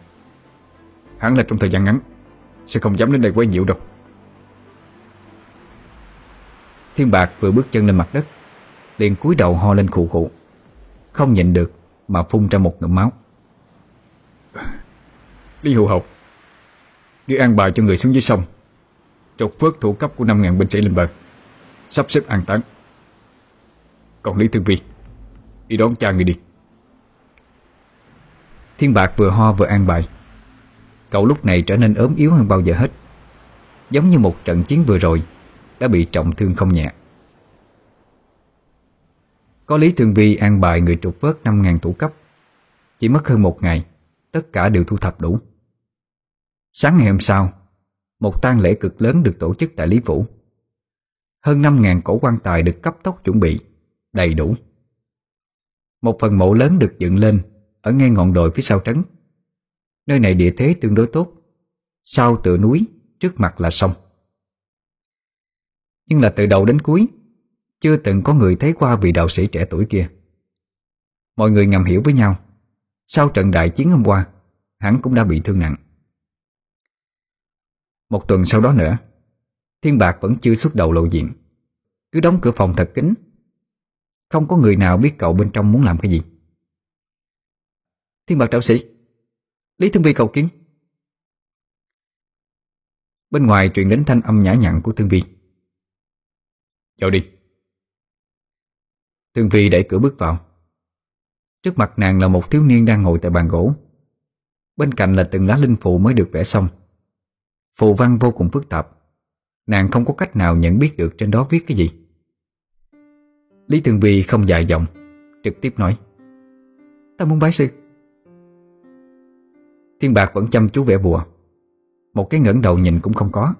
Hắn là trong thời gian ngắn Sẽ không dám đến đây quấy nhiễu đâu Thiên Bạc vừa bước chân lên mặt đất liền cúi đầu ho lên khụ khụ. Không nhịn được Mà phun ra một ngụm máu. Lý Hữu Hậu Đi an bài cho người xuống dưới sông. Trục phước thủ cấp của 5.000 binh sĩ lên bờ Sắp xếp an táng. Còn Lý Thương Vi Đi đón cha người đi. Thiên Bạc vừa ho vừa an bài. Cậu lúc này trở nên ốm yếu hơn bao giờ hết Giống như một trận chiến vừa rồi đã bị trọng thương không nhẹ. Có Lý Thương Vi an bài người trục vớt 5.000 tủ cấp. Chỉ mất hơn một ngày, Tất cả đều thu thập đủ. Sáng ngày hôm sau, Một tang lễ cực lớn được tổ chức tại Lý Phủ. Hơn 5.000 cổ quan tài được cấp tốc chuẩn bị, Đầy đủ. Một phần mộ lớn được dựng lên Ở ngay ngọn đồi phía sau trấn. Nơi này địa thế tương đối tốt. Sau tựa núi, Trước mặt là sông. Nhưng là từ đầu đến cuối, Chưa từng có người thấy qua vị đạo sĩ trẻ tuổi kia. Mọi người ngầm hiểu với nhau. Sau trận đại chiến hôm qua, Hắn cũng đã bị thương nặng. Một tuần sau đó nữa, Thiên Bạc vẫn chưa xuất đầu lộ diện. Cứ đóng cửa phòng thật kín. Không có người nào biết cậu bên trong muốn làm cái gì. Thiên Bạc đạo sĩ Lý Thương Vi cầu kiến. Bên ngoài truyền đến thanh âm nhã nhặn của Thương Vi. Vào đi. Thương Vi đẩy cửa bước vào. Trước mặt nàng là một thiếu niên đang ngồi tại bàn gỗ. Bên cạnh là từng lá linh phù mới được vẽ xong. Phù văn vô cùng phức tạp. Nàng không có cách nào nhận biết được trên đó viết cái gì. Lý Thường Vi không dài dòng, Trực tiếp nói, Ta muốn bái sư. Thiên Bạc vẫn chăm chú vẽ bùa. Một cái ngẩng đầu nhìn cũng không có.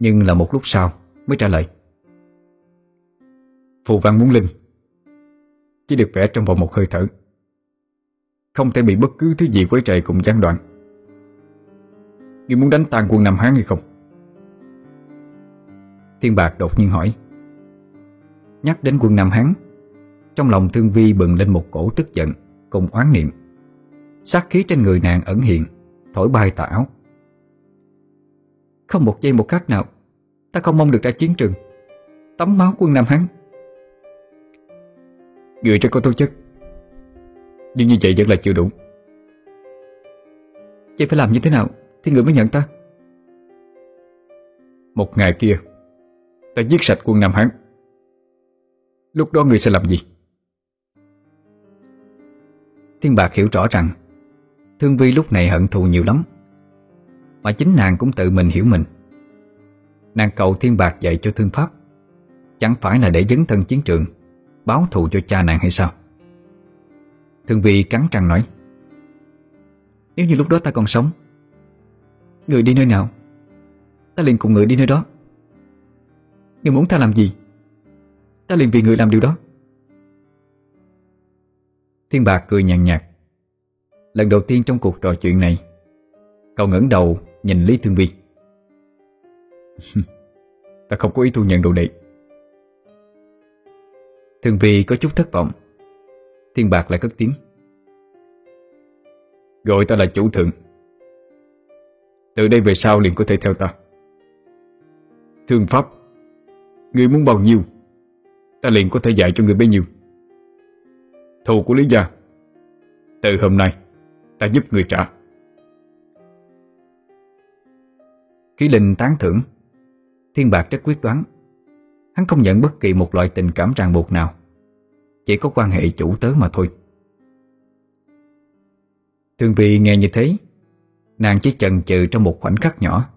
Nhưng là một lúc sau Mới trả lời Phù văn muốn linh. Chỉ được vẽ trong vòng một hơi thở. Không thể bị bất cứ thứ gì quấy rầy cùng gián đoạn. Ngươi muốn đánh tan quân Nam Hán hay không? Thiên Bạc đột nhiên hỏi. Nhắc đến quân Nam Hán, Trong lòng Thương Vi bừng lên một cổ tức giận, Cùng oán niệm. Sát khí trên người nàng ẩn hiện, Thổi bay tà áo. Không một giây một khắc nào, Ta không mong được ra chiến trường. Tắm máu quân Nam Hán Người rất có tố chất. Nhưng như vậy vẫn là chưa đủ. Vậy phải làm như thế nào Thì người mới nhận ta? Một ngày kia, Ta giết sạch quân Nam Hán. Lúc đó người sẽ làm gì? Thiên Bạc hiểu rõ rằng, Thương Vi lúc này hận thù nhiều lắm. Mà chính nàng cũng tự mình hiểu mình. Nàng cầu Thiên Bạc dạy cho thương pháp, Chẳng phải là để dấn thân chiến trường. Báo thù cho cha nàng hay sao? Thương Vi cắn răng nói, Nếu như lúc đó ta còn sống, Người đi nơi nào? Ta liền cùng người đi nơi đó. Người muốn ta làm gì? Ta liền vì người làm điều đó. Thiên Bạc cười nhàn nhạt. Lần đầu tiên trong cuộc trò chuyện này, Cậu ngẩng đầu nhìn Lý Thương Vi. Ta không có ý thu nhận đồ đệ thường Vi có chút thất vọng. Thiên Bạc lại cất tiếng. Gọi ta là chủ thượng. Từ đây về sau liền có thể theo ta. Thương pháp, Người muốn bao nhiêu, Ta liền có thể dạy cho người bấy nhiêu. Thù của Lý Gia, Từ hôm nay, Ta giúp người trả. Khí linh tán thưởng, Thiên Bạc rất quyết đoán. Hắn không nhận bất kỳ một loại tình cảm ràng buộc nào. Chỉ có quan hệ chủ tớ mà thôi. Thương Vi nghe như thế, Nàng chỉ chần chừ trong một khoảnh khắc nhỏ.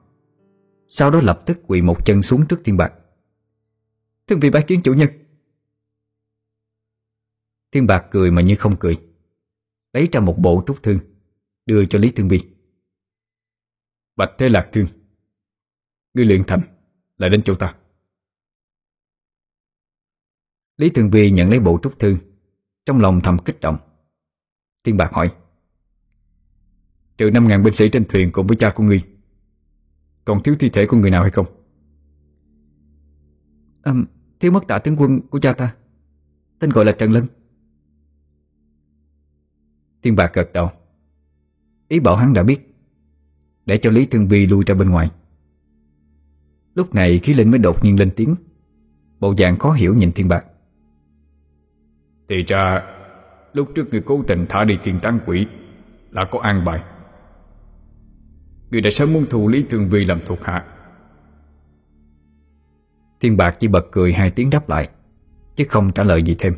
Sau đó lập tức quỳ một chân xuống trước Thiên Bạc. Thương Vi bái kiến chủ nhân. Thiên Bạc cười mà như không cười, Lấy ra một bộ trúc thương Đưa cho Lý Thương Vi Bạch Thế Lạc Thương, Ngươi luyện thành Lại đến chỗ ta. Lý Thương Vi nhận lấy bộ trúc thư. Trong lòng thầm kích động. Thiên Bạc hỏi Trừ 5.000 binh sĩ trên thuyền cùng với cha của ngươi Còn thiếu thi thể của người nào hay không? À, Thiếu mất tạ tướng quân của cha ta. Tên gọi là Trần Lân. Thiên Bạc gật đầu. Ý bảo hắn đã biết Để cho Lý Thương Vi lui ra bên ngoài. Lúc này khí linh mới đột nhiên lên tiếng. Bộ dạng khó hiểu nhìn Thiên Bạc thì ra, Lúc trước người cố tình thả đi tiền tán quỷ Là có an bài. Người đã sớm muốn thu Lý thường Vi làm thuộc hạ. Thiên Bạc chỉ bật cười hai tiếng đáp lại, Chứ không trả lời gì thêm.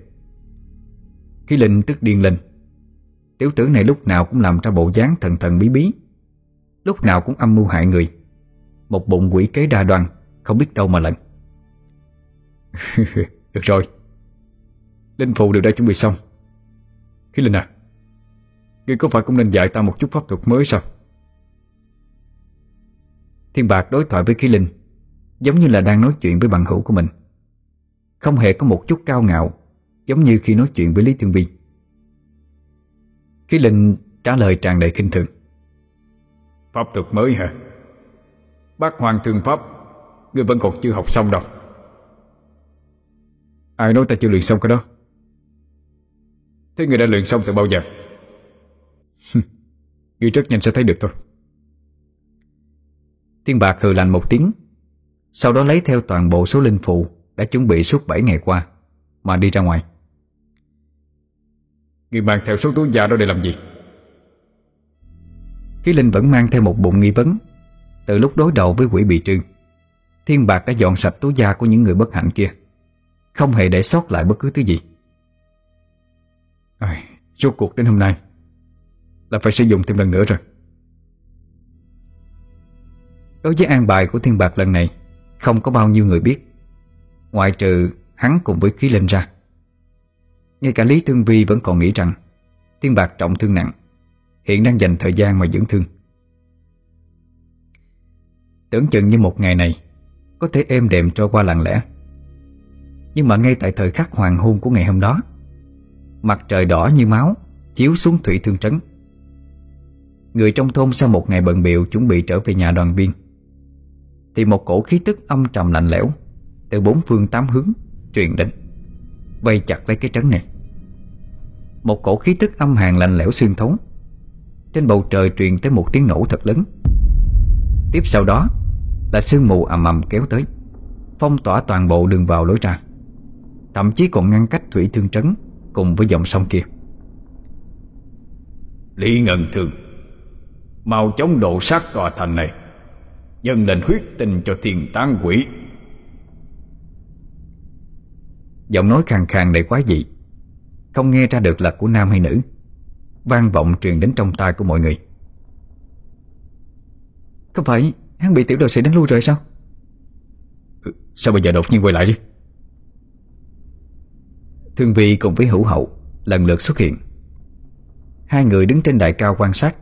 Khí linh tức điên lên, Tiểu tử này lúc nào cũng làm ra bộ dáng thần thần bí bí. Lúc nào cũng âm mưu hại người, Một bụng quỷ kế đa đoan, Không biết đâu mà lận. Được rồi Linh phù đều đã chuẩn bị xong. Khí Linh à Ngươi có phải cũng nên dạy ta một chút pháp thuật mới sao? Thiên Bạc đối thoại với Khí Linh Giống như là đang nói chuyện với bằng hữu của mình. Không hề có một chút cao ngạo Giống như khi nói chuyện với Lý Thương Vi. Khí Linh trả lời tràn đầy kinh thường. Pháp thuật mới hả? Bác hoàng thương pháp Ngươi vẫn còn chưa học xong đâu. Ai nói ta chưa luyện xong cái đó Thế người đã luyện xong từ bao giờ? Ngươi rất nhanh sẽ thấy được thôi. Tiên bạc hừ lạnh một tiếng, Sau đó lấy theo toàn bộ số linh phụ Đã chuẩn bị suốt 7 ngày qua Mà đi ra ngoài. Ngươi mang theo số túi da đó để làm gì? Khí Linh vẫn mang theo một bụng nghi vấn. Từ lúc đối đầu với quỷ bị trương Thiên bạc đã dọn sạch túi da của những người bất hạnh kia, Không hề để sót lại bất cứ thứ gì à, Rốt cuộc đến hôm nay Là phải sử dụng thêm lần nữa rồi. Đối với an bài của thiên bạc lần này Không có bao nhiêu người biết Ngoại trừ hắn cùng với khí linh ra. Ngay cả Lý Thương Vi vẫn còn nghĩ rằng Thiên bạc trọng thương nặng Hiện đang dành thời gian mà dưỡng thương. Tưởng chừng như một ngày này Có thể êm đềm trôi qua lặng lẽ. Nhưng mà ngay tại thời khắc hoàng hôn của ngày hôm đó Mặt trời đỏ như máu, Chiếu xuống thủy thương trấn. Người trong thôn sau một ngày bận biệu Chuẩn bị trở về nhà đoàn viên. Thì một cổ khí tức âm trầm lạnh lẽo, Từ bốn phương tám hướng, Truyền đến Vây chặt lấy cái trấn này. Một cổ khí tức âm hàn lạnh lẽo xuyên thấu, Trên bầu trời truyền tới một tiếng nổ thật lớn. Tiếp sau đó Là sương mù ầm ầm kéo tới, Phong tỏa toàn bộ đường vào lối ra, Thậm chí còn ngăn cách thủy thương trấn. Cùng với dòng sông kia. Lý Ngân Thường Mau chống độ sát tòa thành này Dâng lên huyết tình cho thiên tán quỷ. Giọng nói khàn khàn đầy quái dị Không nghe ra được là của nam hay nữ vang vọng truyền đến trong tai của mọi người. Không phải hắn bị tiểu đồ sĩ đánh lui rồi sao? Ừ, Sao bây giờ đột nhiên quay lại đi Thương Vi cùng với hữu hậu Lần lượt xuất hiện. Hai người đứng trên đài cao quan sát.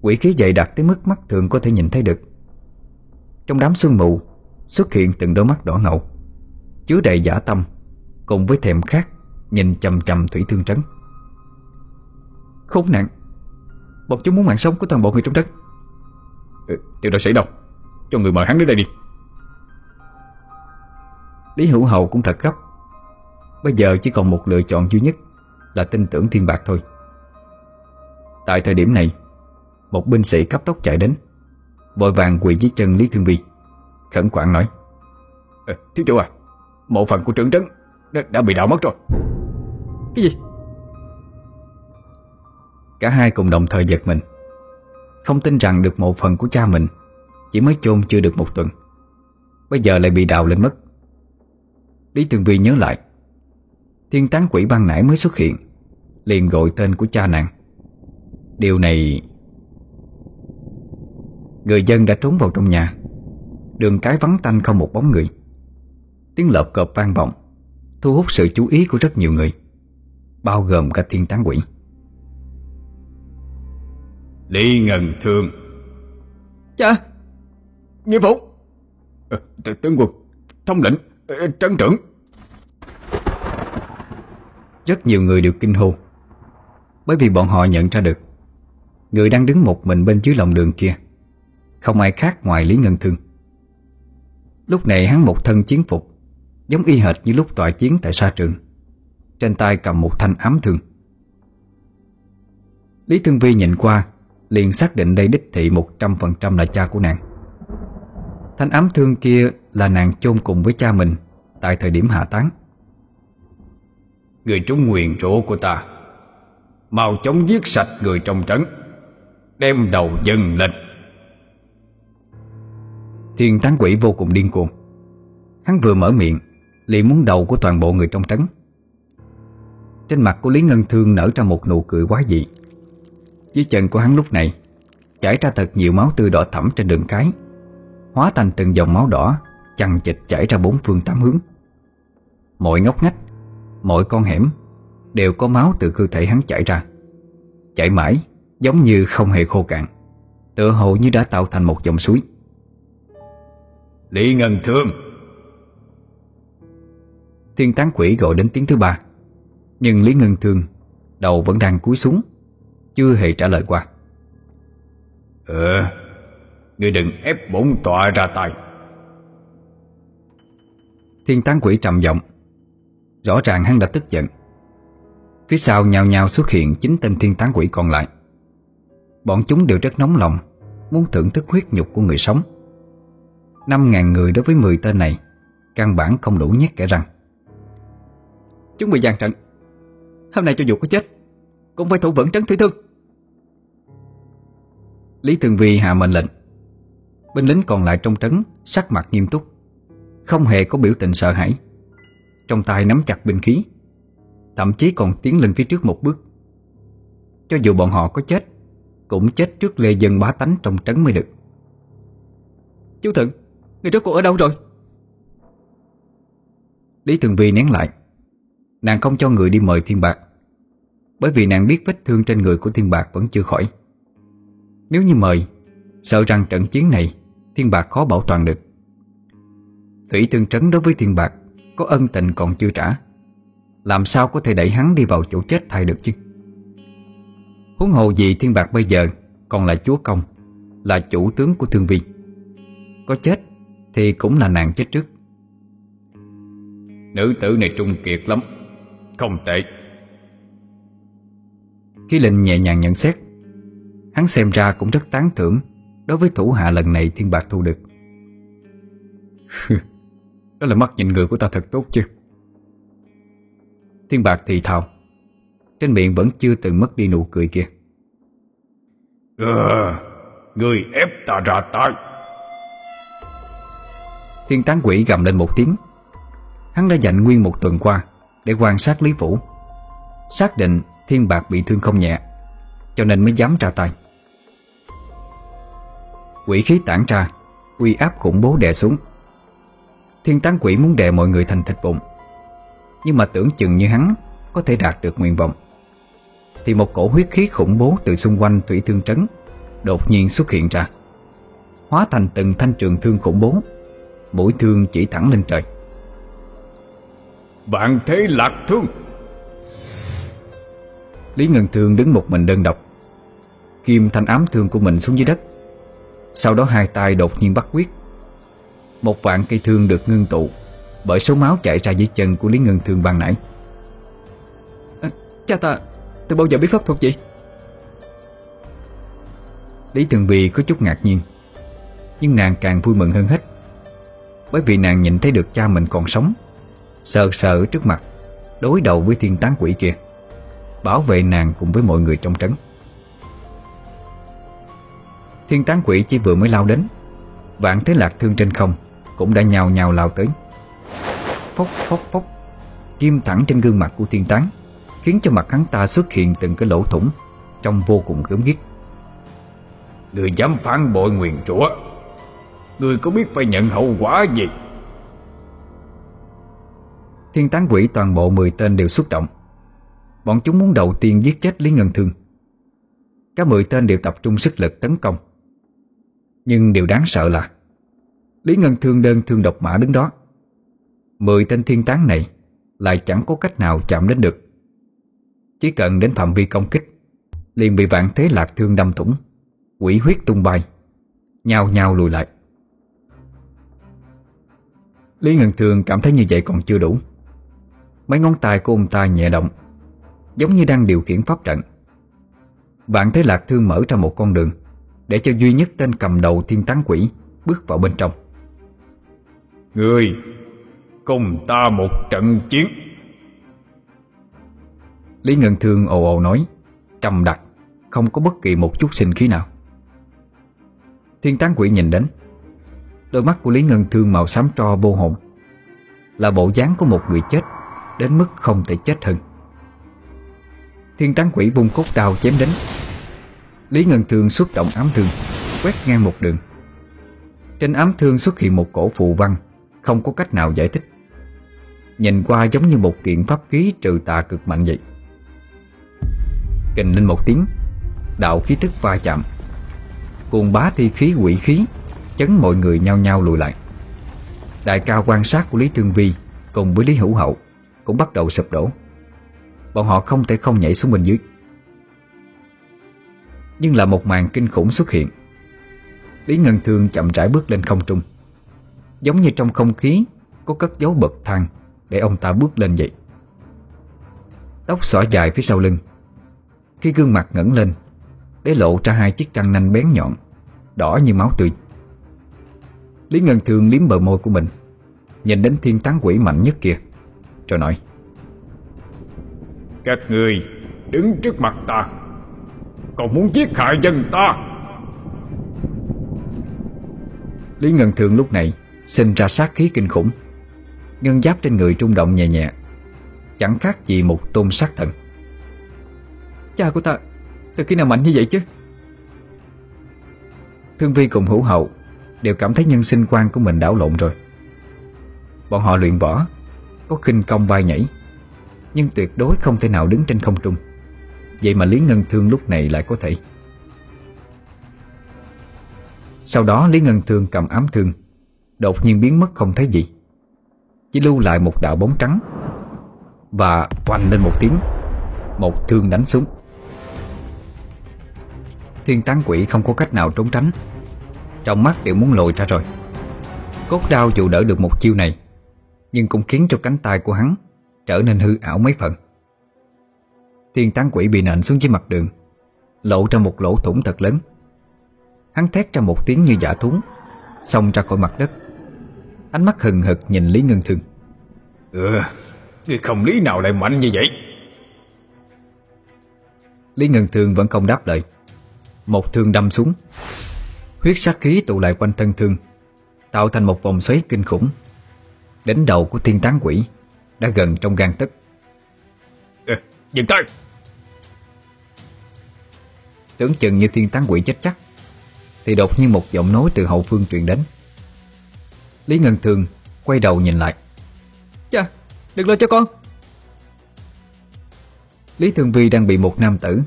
Quỷ khí dày đặc tới mức mắt thường có thể nhìn thấy được. Trong đám sương mù Xuất hiện từng đôi mắt đỏ ngầu. Chứa đầy giả tâm Cùng với thèm khát Nhìn chầm chầm thủy thương trấn. Khốn nạn! Bọn chúng muốn mạng sống của toàn bộ người trong trấn ừ, Tiểu đạo sĩ đâu? Cho người mời hắn đến đây đi. Lý Hữu Hậu cũng thật gấp Bây giờ chỉ còn một lựa chọn duy nhất Là tin tưởng thiên bạc thôi. Tại thời điểm này Một binh sĩ cấp tốc chạy đến Vội vàng quỳ dưới chân Lý Thương Vi Khẩn quản nói à, Thiếu chủ à Một phần của trưởng trấn đã, đã bị đảo mất rồi. Cái gì? Cả hai cùng đồng thời giật mình Không tin rằng được một phần của cha mình Chỉ mới chôn chưa được một tuần. Bây giờ lại bị đào lên mất. Lý thường Vi nhớ lại Thiên tán quỷ ban nãy mới xuất hiện. Liền gọi tên của cha nàng. Điều này Người dân đã trốn vào trong nhà. Đường cái vắng tanh không một bóng người. Tiếng lợp cợp vang vọng Thu hút sự chú ý của rất nhiều người Bao gồm cả thiên tán quỷ. Lý Ngân Thương. Cha Nghĩa phụ à, Tướng quân Thống lĩnh à, Trấn trưởng rất nhiều người đều kinh hô. Bởi vì bọn họ nhận ra được, Người đang đứng một mình bên dưới lòng đường kia, Không ai khác ngoài Lý Ngân Thương. Lúc này hắn một thân chiến phục, Giống y hệt như lúc tọa chiến tại sa trường. Trên tay cầm một thanh ám thương. Lý Thương Vi nhìn qua, Liền xác định đây đích thị 100% là cha của nàng. Thanh ám thương kia là nàng chôn cùng với cha mình Tại thời điểm hạ táng. Người trúng nguyền rủa của ta. Mau chóng giết sạch người trong trấn, Đem đầu dâng lên. Thiên tán quỷ vô cùng điên cuồng. Hắn vừa mở miệng, liền muốn đầu của toàn bộ người trong trấn. Trên mặt của Lý Ngân Thương nở ra một nụ cười quá dị. Dưới chân của hắn lúc này, Chảy ra thật nhiều máu tươi đỏ thẫm trên đường cái, Hóa thành từng dòng máu đỏ, Chằng chịch chảy ra bốn phương tám hướng. Mọi ngóc ngách Mọi con hẻm Đều có máu từ cơ thể hắn chảy ra. Chảy mãi Giống như không hề khô cạn Tựa hồ như đã tạo thành một dòng suối. Lý Ngân Thương. Thiên tán quỷ gọi đến tiếng thứ ba Nhưng Lý Ngân Thương Đầu vẫn đang cúi xuống Chưa hề trả lời qua. Ừ Ngươi đừng ép bổn tọa ra tay. Thiên tán quỷ trầm giọng Rõ ràng hắn đã tức giận. Phía sau nhào nhào xuất hiện chính tên thiên tán quỷ còn lại. Bọn chúng đều rất nóng lòng Muốn thưởng thức huyết nhục của người sống. Năm ngàn người đối với 10 tên này Căn bản không đủ nhét kẻ răng. Chúng bị gian trận. Hôm nay cho dù có chết Cũng phải thủ vững trấn thủy thương Lý Thường Vi hạ mệnh lệnh. Binh lính còn lại trong trấn Sắc mặt nghiêm túc Không hề có biểu tình sợ hãi trong tay nắm chặt binh khí, Thậm chí còn tiến lên phía trước một bước. Cho dù bọn họ có chết, Cũng chết trước lê dân bá tánh trong trấn mới được. Chú Thượng, Người rốt cuộc ở đâu rồi? Lý Thường Vi nén lại. Nàng không cho người đi mời Thiên Bạc, Bởi vì nàng biết vết thương trên người của Thiên Bạc vẫn chưa khỏi. Nếu như mời, Sợ rằng trận chiến này Thiên Bạc khó bảo toàn được. Thủy Tương Trấn đối với Thiên Bạc có ân tình còn chưa trả. Làm sao có thể đẩy hắn đi vào chỗ chết thay được chứ? Huống hồ gì Thiên Bạc bây giờ Còn là chúa công Là chủ tướng của Thương Vi. Có chết thì cũng là nàng chết trước. Nữ tử này trung kiệt lắm Không tệ. Khi lệnh nhẹ nhàng nhận xét Hắn xem ra cũng rất tán thưởng Đối với thủ hạ lần này thiên bạc thu được Đó là mắt nhìn người của ta thật tốt chứ. Thiên bạc thì thào. Trên miệng vẫn chưa từng mất đi nụ cười kia. Ờ, người ép ta ra tay. Thiên tán quỷ gầm lên một tiếng. Hắn đã dành nguyên một tuần qua Để quan sát Lý Vũ. Xác định thiên bạc bị thương không nhẹ Cho nên mới dám ra tay. Quỷ khí tản ra Uy áp khủng bố đè xuống Thiên tán quỷ muốn đè mọi người thành thịt bụng. Nhưng mà tưởng chừng như hắn Có thể đạt được nguyện vọng. Thì một cổ huyết khí khủng bố Từ xung quanh thủy thương trấn Đột nhiên xuất hiện ra Hóa thành từng thanh trường thương khủng bố Mũi thương chỉ thẳng lên trời. Bạn thế lạc thương. Lý Ngân Thương đứng một mình đơn độc Kim thanh ám thương của mình xuống dưới đất. Sau đó hai tay đột nhiên bắt quyết Một vạn cây thương được ngưng tụ Bởi số máu chạy ra dưới chân của Lý Ngân Thương ban nãy. À, Cha ta Từ bao giờ biết pháp thuật vậy? Lý Thường Bì có chút ngạc nhiên Nhưng nàng càng vui mừng hơn hết Bởi vì nàng nhìn thấy được cha mình còn sống Sờ sờ trước mặt Đối đầu với thiên tán quỷ kia Bảo vệ nàng cùng với mọi người trong trấn. Thiên tán quỷ chỉ vừa mới lao đến Vạn thế lạc thương trên không Cũng đã nhào nhào lao tới. Phốc phốc phốc. Kim thẳng trên gương mặt của thiên tán Khiến cho mặt hắn ta xuất hiện từng cái lỗ thủng Trông vô cùng gớm ghiếc. Người dám phản bội nguyền rủa Người có biết phải nhận hậu quả gì? Thiên tán quỷ toàn bộ 10 tên đều xúc động. Bọn chúng muốn đầu tiên giết chết Lý Ngân Thương. Cả 10 tên đều tập trung sức lực tấn công. Nhưng điều đáng sợ là Lý Ngân Thương đơn thương độc mã đứng đó. 10 tên thiên tán này Lại chẳng có cách nào chạm đến được. Chỉ cần đến phạm vi công kích, Liền bị vạn thế lạc thương đâm thủng, Quỷ huyết tung bay, Nhao nhao lùi lại. Lý Ngân Thương cảm thấy như vậy còn chưa đủ. Mấy ngón tay của ông ta nhẹ động, Giống như đang điều khiển pháp trận. Vạn Thế Lạc Thương mở ra một con đường Để cho duy nhất tên cầm đầu thiên tán quỷ Bước vào bên trong. Người Cùng ta một trận chiến. Lý Ngân Thương ồ ồ nói, Trầm đặc, Không có bất kỳ một chút sinh khí nào. Thiên tán quỷ nhìn đến, Đôi mắt của Lý Ngân Thương màu xám tro vô hồn, Là bộ dáng của một người chết, Đến mức không thể chết hơn. Thiên tán quỷ vung cốt đao chém đến. Lý Ngân Thương xuất động ám thương, Quét ngang một đường. Trên ám thương xuất hiện một cổ phù văn không có cách nào giải thích. Nhìn qua giống như một kiện pháp khí trừ tà cực mạnh vậy. Kình lên một tiếng, Đạo khí tức va chạm. Cuồng bá thi khí, quỷ khí, Chấn mọi người nhao nhao lùi lại. Đại cao quan sát của Lý Thương Vi Cùng với Lý Hữu Hậu Cũng bắt đầu sụp đổ. Bọn họ không thể không nhảy xuống bên dưới. Nhưng là một màn kinh khủng xuất hiện. Lý Ngân Thương chậm rãi bước lên không trung. Giống như trong không khí Có cất dấu bậc thang Để ông ta bước lên vậy. Tóc xõa dài phía sau lưng. Khi gương mặt ngẩng lên Để lộ ra hai chiếc răng nanh bén nhọn Đỏ như máu tươi. Lý Ngân Thương liếm bờ môi của mình Nhìn đến thiên tán quỷ mạnh nhất kia Rồi nói Các người đứng trước mặt ta Còn muốn giết hại dân ta? Lý Ngân Thương lúc này Sinh ra sát khí kinh khủng. Ngân giáp trên người trung động nhẹ nhẹ. Chẳng khác gì một tôn sát thần. Cha của ta, Từ khi nào mạnh như vậy chứ? Thương Vi cùng hữu hậu Đều cảm thấy nhân sinh quan của mình đảo lộn rồi. Bọn họ luyện võ, Có khinh công bay nhảy, Nhưng tuyệt đối không thể nào đứng trên không trung. Vậy mà Lý Ngân Thương lúc này lại có thể. Sau đó Lý Ngân Thương cầm ám thương Đột nhiên biến mất không thấy gì. Chỉ lưu lại một đạo bóng trắng Và oanh lên một tiếng, Một thương đánh xuống. Thiên tán quỷ không có cách nào trốn tránh, Trong mắt đều muốn lồi ra rồi. Cốt đao dù đỡ được một chiêu này, Nhưng cũng khiến cho cánh tay của hắn Trở nên hư ảo mấy phần. Thiên tán quỷ bị nện xuống dưới mặt đường, Lộ ra một lỗ thủng thật lớn. Hắn thét ra một tiếng như giả thúng Xông ra khỏi mặt đất. Ánh mắt hừng hực nhìn Lý Ngân Thương. Ừ Người không lý nào lại mạnh như vậy? Lý Ngân Thương vẫn không đáp lời. Một thương đâm xuống. Huyết sát khí tụ lại quanh thân thương Tạo thành một vòng xoáy kinh khủng. Đến đầu của thiên tán quỷ Đã gần trong gan tấc ừ, Dừng tay! Tưởng chừng như thiên tán quỷ chết chắc Thì đột nhiên một giọng nói từ hậu phương truyền đến Lý Ngân Thương quay đầu nhìn lại. Cha, đừng lo cho con. Lý Thương Vi đang bị một nam tử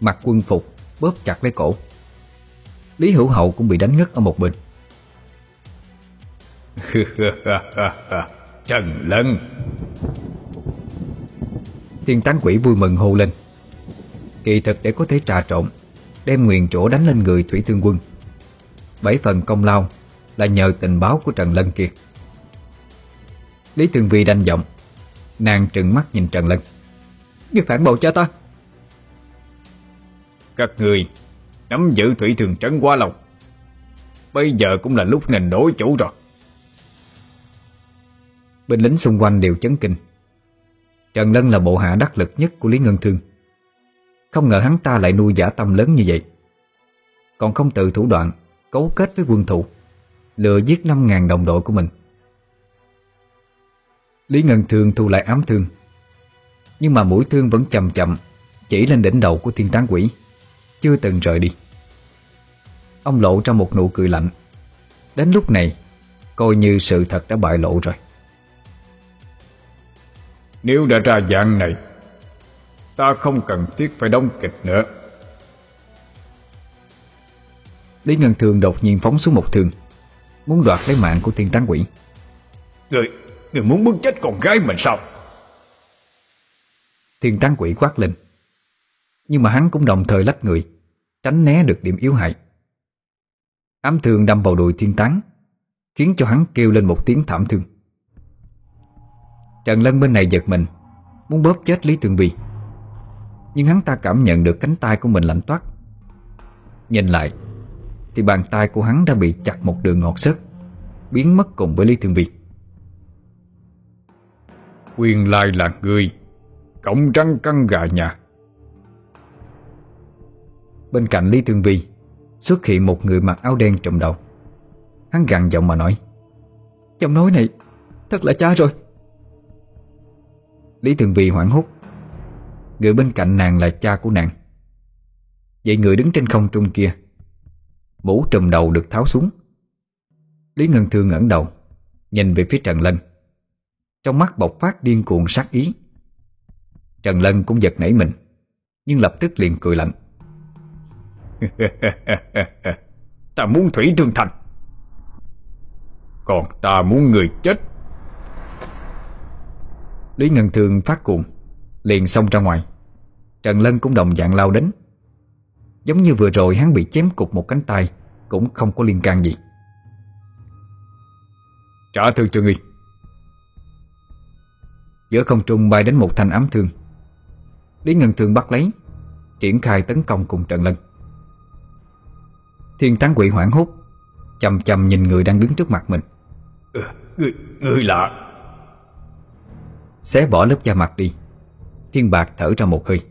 Mặc quân phục bóp chặt lấy cổ. Lý Hữu Hậu cũng bị đánh ngất ở một bên. Trần Lân. Thiên tán quỷ vui mừng hô lên. Kỳ thực để có thể trà trộn Đem nguyền trổ đánh lên người Thủy Thương Quân. Bảy phần công lao là nhờ tình báo của Trần Lân kia. Lý Thường Vi đanh giọng, Nàng trừng mắt nhìn Trần Lân. Ngươi phản bội cho ta. Các người Nắm giữ Thủy Thường Trấn quá lâu Bây giờ cũng là lúc nên đổi chủ rồi. Binh lính xung quanh đều chấn kinh. Trần Lân là bộ hạ đắc lực nhất của Lý Ngân Thương. Không ngờ hắn ta lại nuôi giả tâm lớn như vậy. Còn không tự thủ đoạn Cấu kết với quân thủ Lừa giết 5.000 đồng đội của mình. Lý Ngân Thương thu lại ám thương Nhưng mà mũi thương vẫn chậm chậm Chỉ lên đỉnh đầu của thiên tán quỷ Chưa từng rời đi. Ông lộ ra một nụ cười lạnh. Đến lúc này Coi như sự thật đã bại lộ rồi. Nếu đã ra dạng này Ta không cần thiết phải đóng kịch nữa. Lý Ngân Thương đột nhiên phóng xuống một thương Muốn đoạt lấy mạng của thiên tán quỷ. Người, người muốn bức chết con gái mình sao? Thiên tán quỷ quát lên. Nhưng mà hắn cũng đồng thời lách người Tránh né được điểm yếu hại. Ám thương đâm vào đùi thiên tán Khiến cho hắn kêu lên một tiếng thảm thương. Trần Lân bên này giật mình Muốn bóp chết Lý Tường Vi Nhưng hắn ta cảm nhận được cánh tay của mình lạnh toát. Nhìn lại Thì bàn tay của hắn đã bị chặt một đường ngọt sớt Biến mất cùng với Lý Tường Vi Quyền lai là người Cộng răng căng gà nhà. Bên cạnh Lý Tường Vi Xuất hiện một người mặc áo đen trùm đầu. Hắn gằn giọng mà nói Giọng nói này Thật là cha rồi. Lý Thường Vi hoảng hốt Người bên cạnh nàng là cha của nàng. Vậy người đứng trên không trung kia Mũ trùm đầu được tháo xuống. Lý Ngân Thương ngẩng đầu Nhìn về phía Trần Lân. Trong mắt bộc phát điên cuồng sát ý. Trần Lân cũng giật nảy mình Nhưng lập tức liền cười lạnh. Ta muốn Thủy Thương Thành. Còn ta muốn người chết. Lý Ngân Thương phát cuồng Liền xông ra ngoài. Trần Lân cũng đồng dạng lao đến Giống như vừa rồi hắn bị chém cục một cánh tay Cũng không có liên can gì. Trả thương cho ngươi. Giữa không trung bay đến một thanh ám thương. Lý Ngân Thương bắt lấy Triển khai tấn công cùng Trần Lân. Thiên tán quỷ hoảng hốt Chầm chầm nhìn người đang đứng trước mặt mình. Ừ, Người, người lạ. Xé bỏ lớp da mặt đi. Thiên bạc thở ra một hơi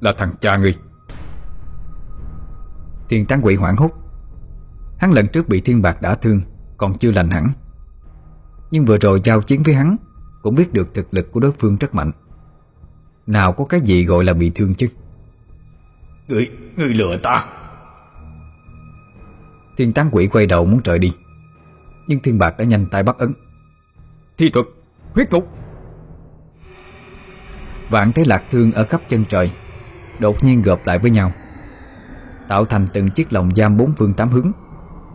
Là thằng cha ngươi. Thiên tán quỷ hoảng hốt. Hắn lần trước bị thiên bạc đã thương Còn chưa lành hẳn. Nhưng vừa rồi giao chiến với hắn Cũng biết được thực lực của đối phương rất mạnh. Nào có cái gì gọi là bị thương chứ? Người, người lừa ta. Thiên tán quỷ quay đầu muốn rời đi Nhưng thiên bạc đã nhanh tay bắt ấn. Thi thuật, huyết cục Vạn thế lạc thương ở cấp chân trời Đột nhiên gộp lại với nhau. Tạo thành từng chiếc lồng giam bốn phương tám hướng,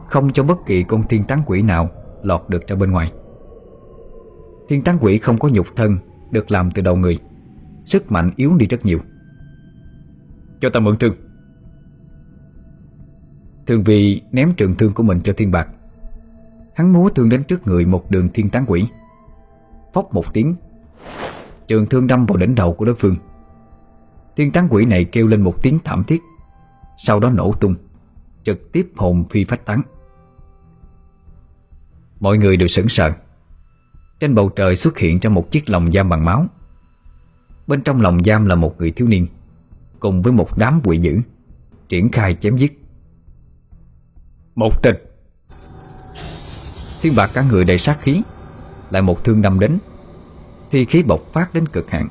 Không cho bất kỳ con thiên tán quỷ nào Lọt được ra bên ngoài. Thiên tán quỷ không có nhục thân, Được làm từ đầu người, Sức mạnh yếu đi rất nhiều. Cho ta mượn thương. Thường vì ném trường thương của mình cho thiên bạc. Hắn múa thương đến trước người một đường thiên tán quỷ. Phốc một tiếng, Trường thương đâm vào đỉnh đầu của đối phương. Tiên trắng quỷ này kêu lên một tiếng thảm thiết, Sau đó nổ tung, Trực tiếp hồn phi phách tán. Mọi người đều sững sờ. Trên bầu trời xuất hiện ra một chiếc lồng giam bằng máu. Bên trong lồng giam là một người thiếu niên, Cùng với một đám quỷ dữ, Triển khai chém giết. Một tịch. Thiên bạc cả người đầy sát khí, Lại một thương đâm đến. Thi khí bộc phát đến cực hạn.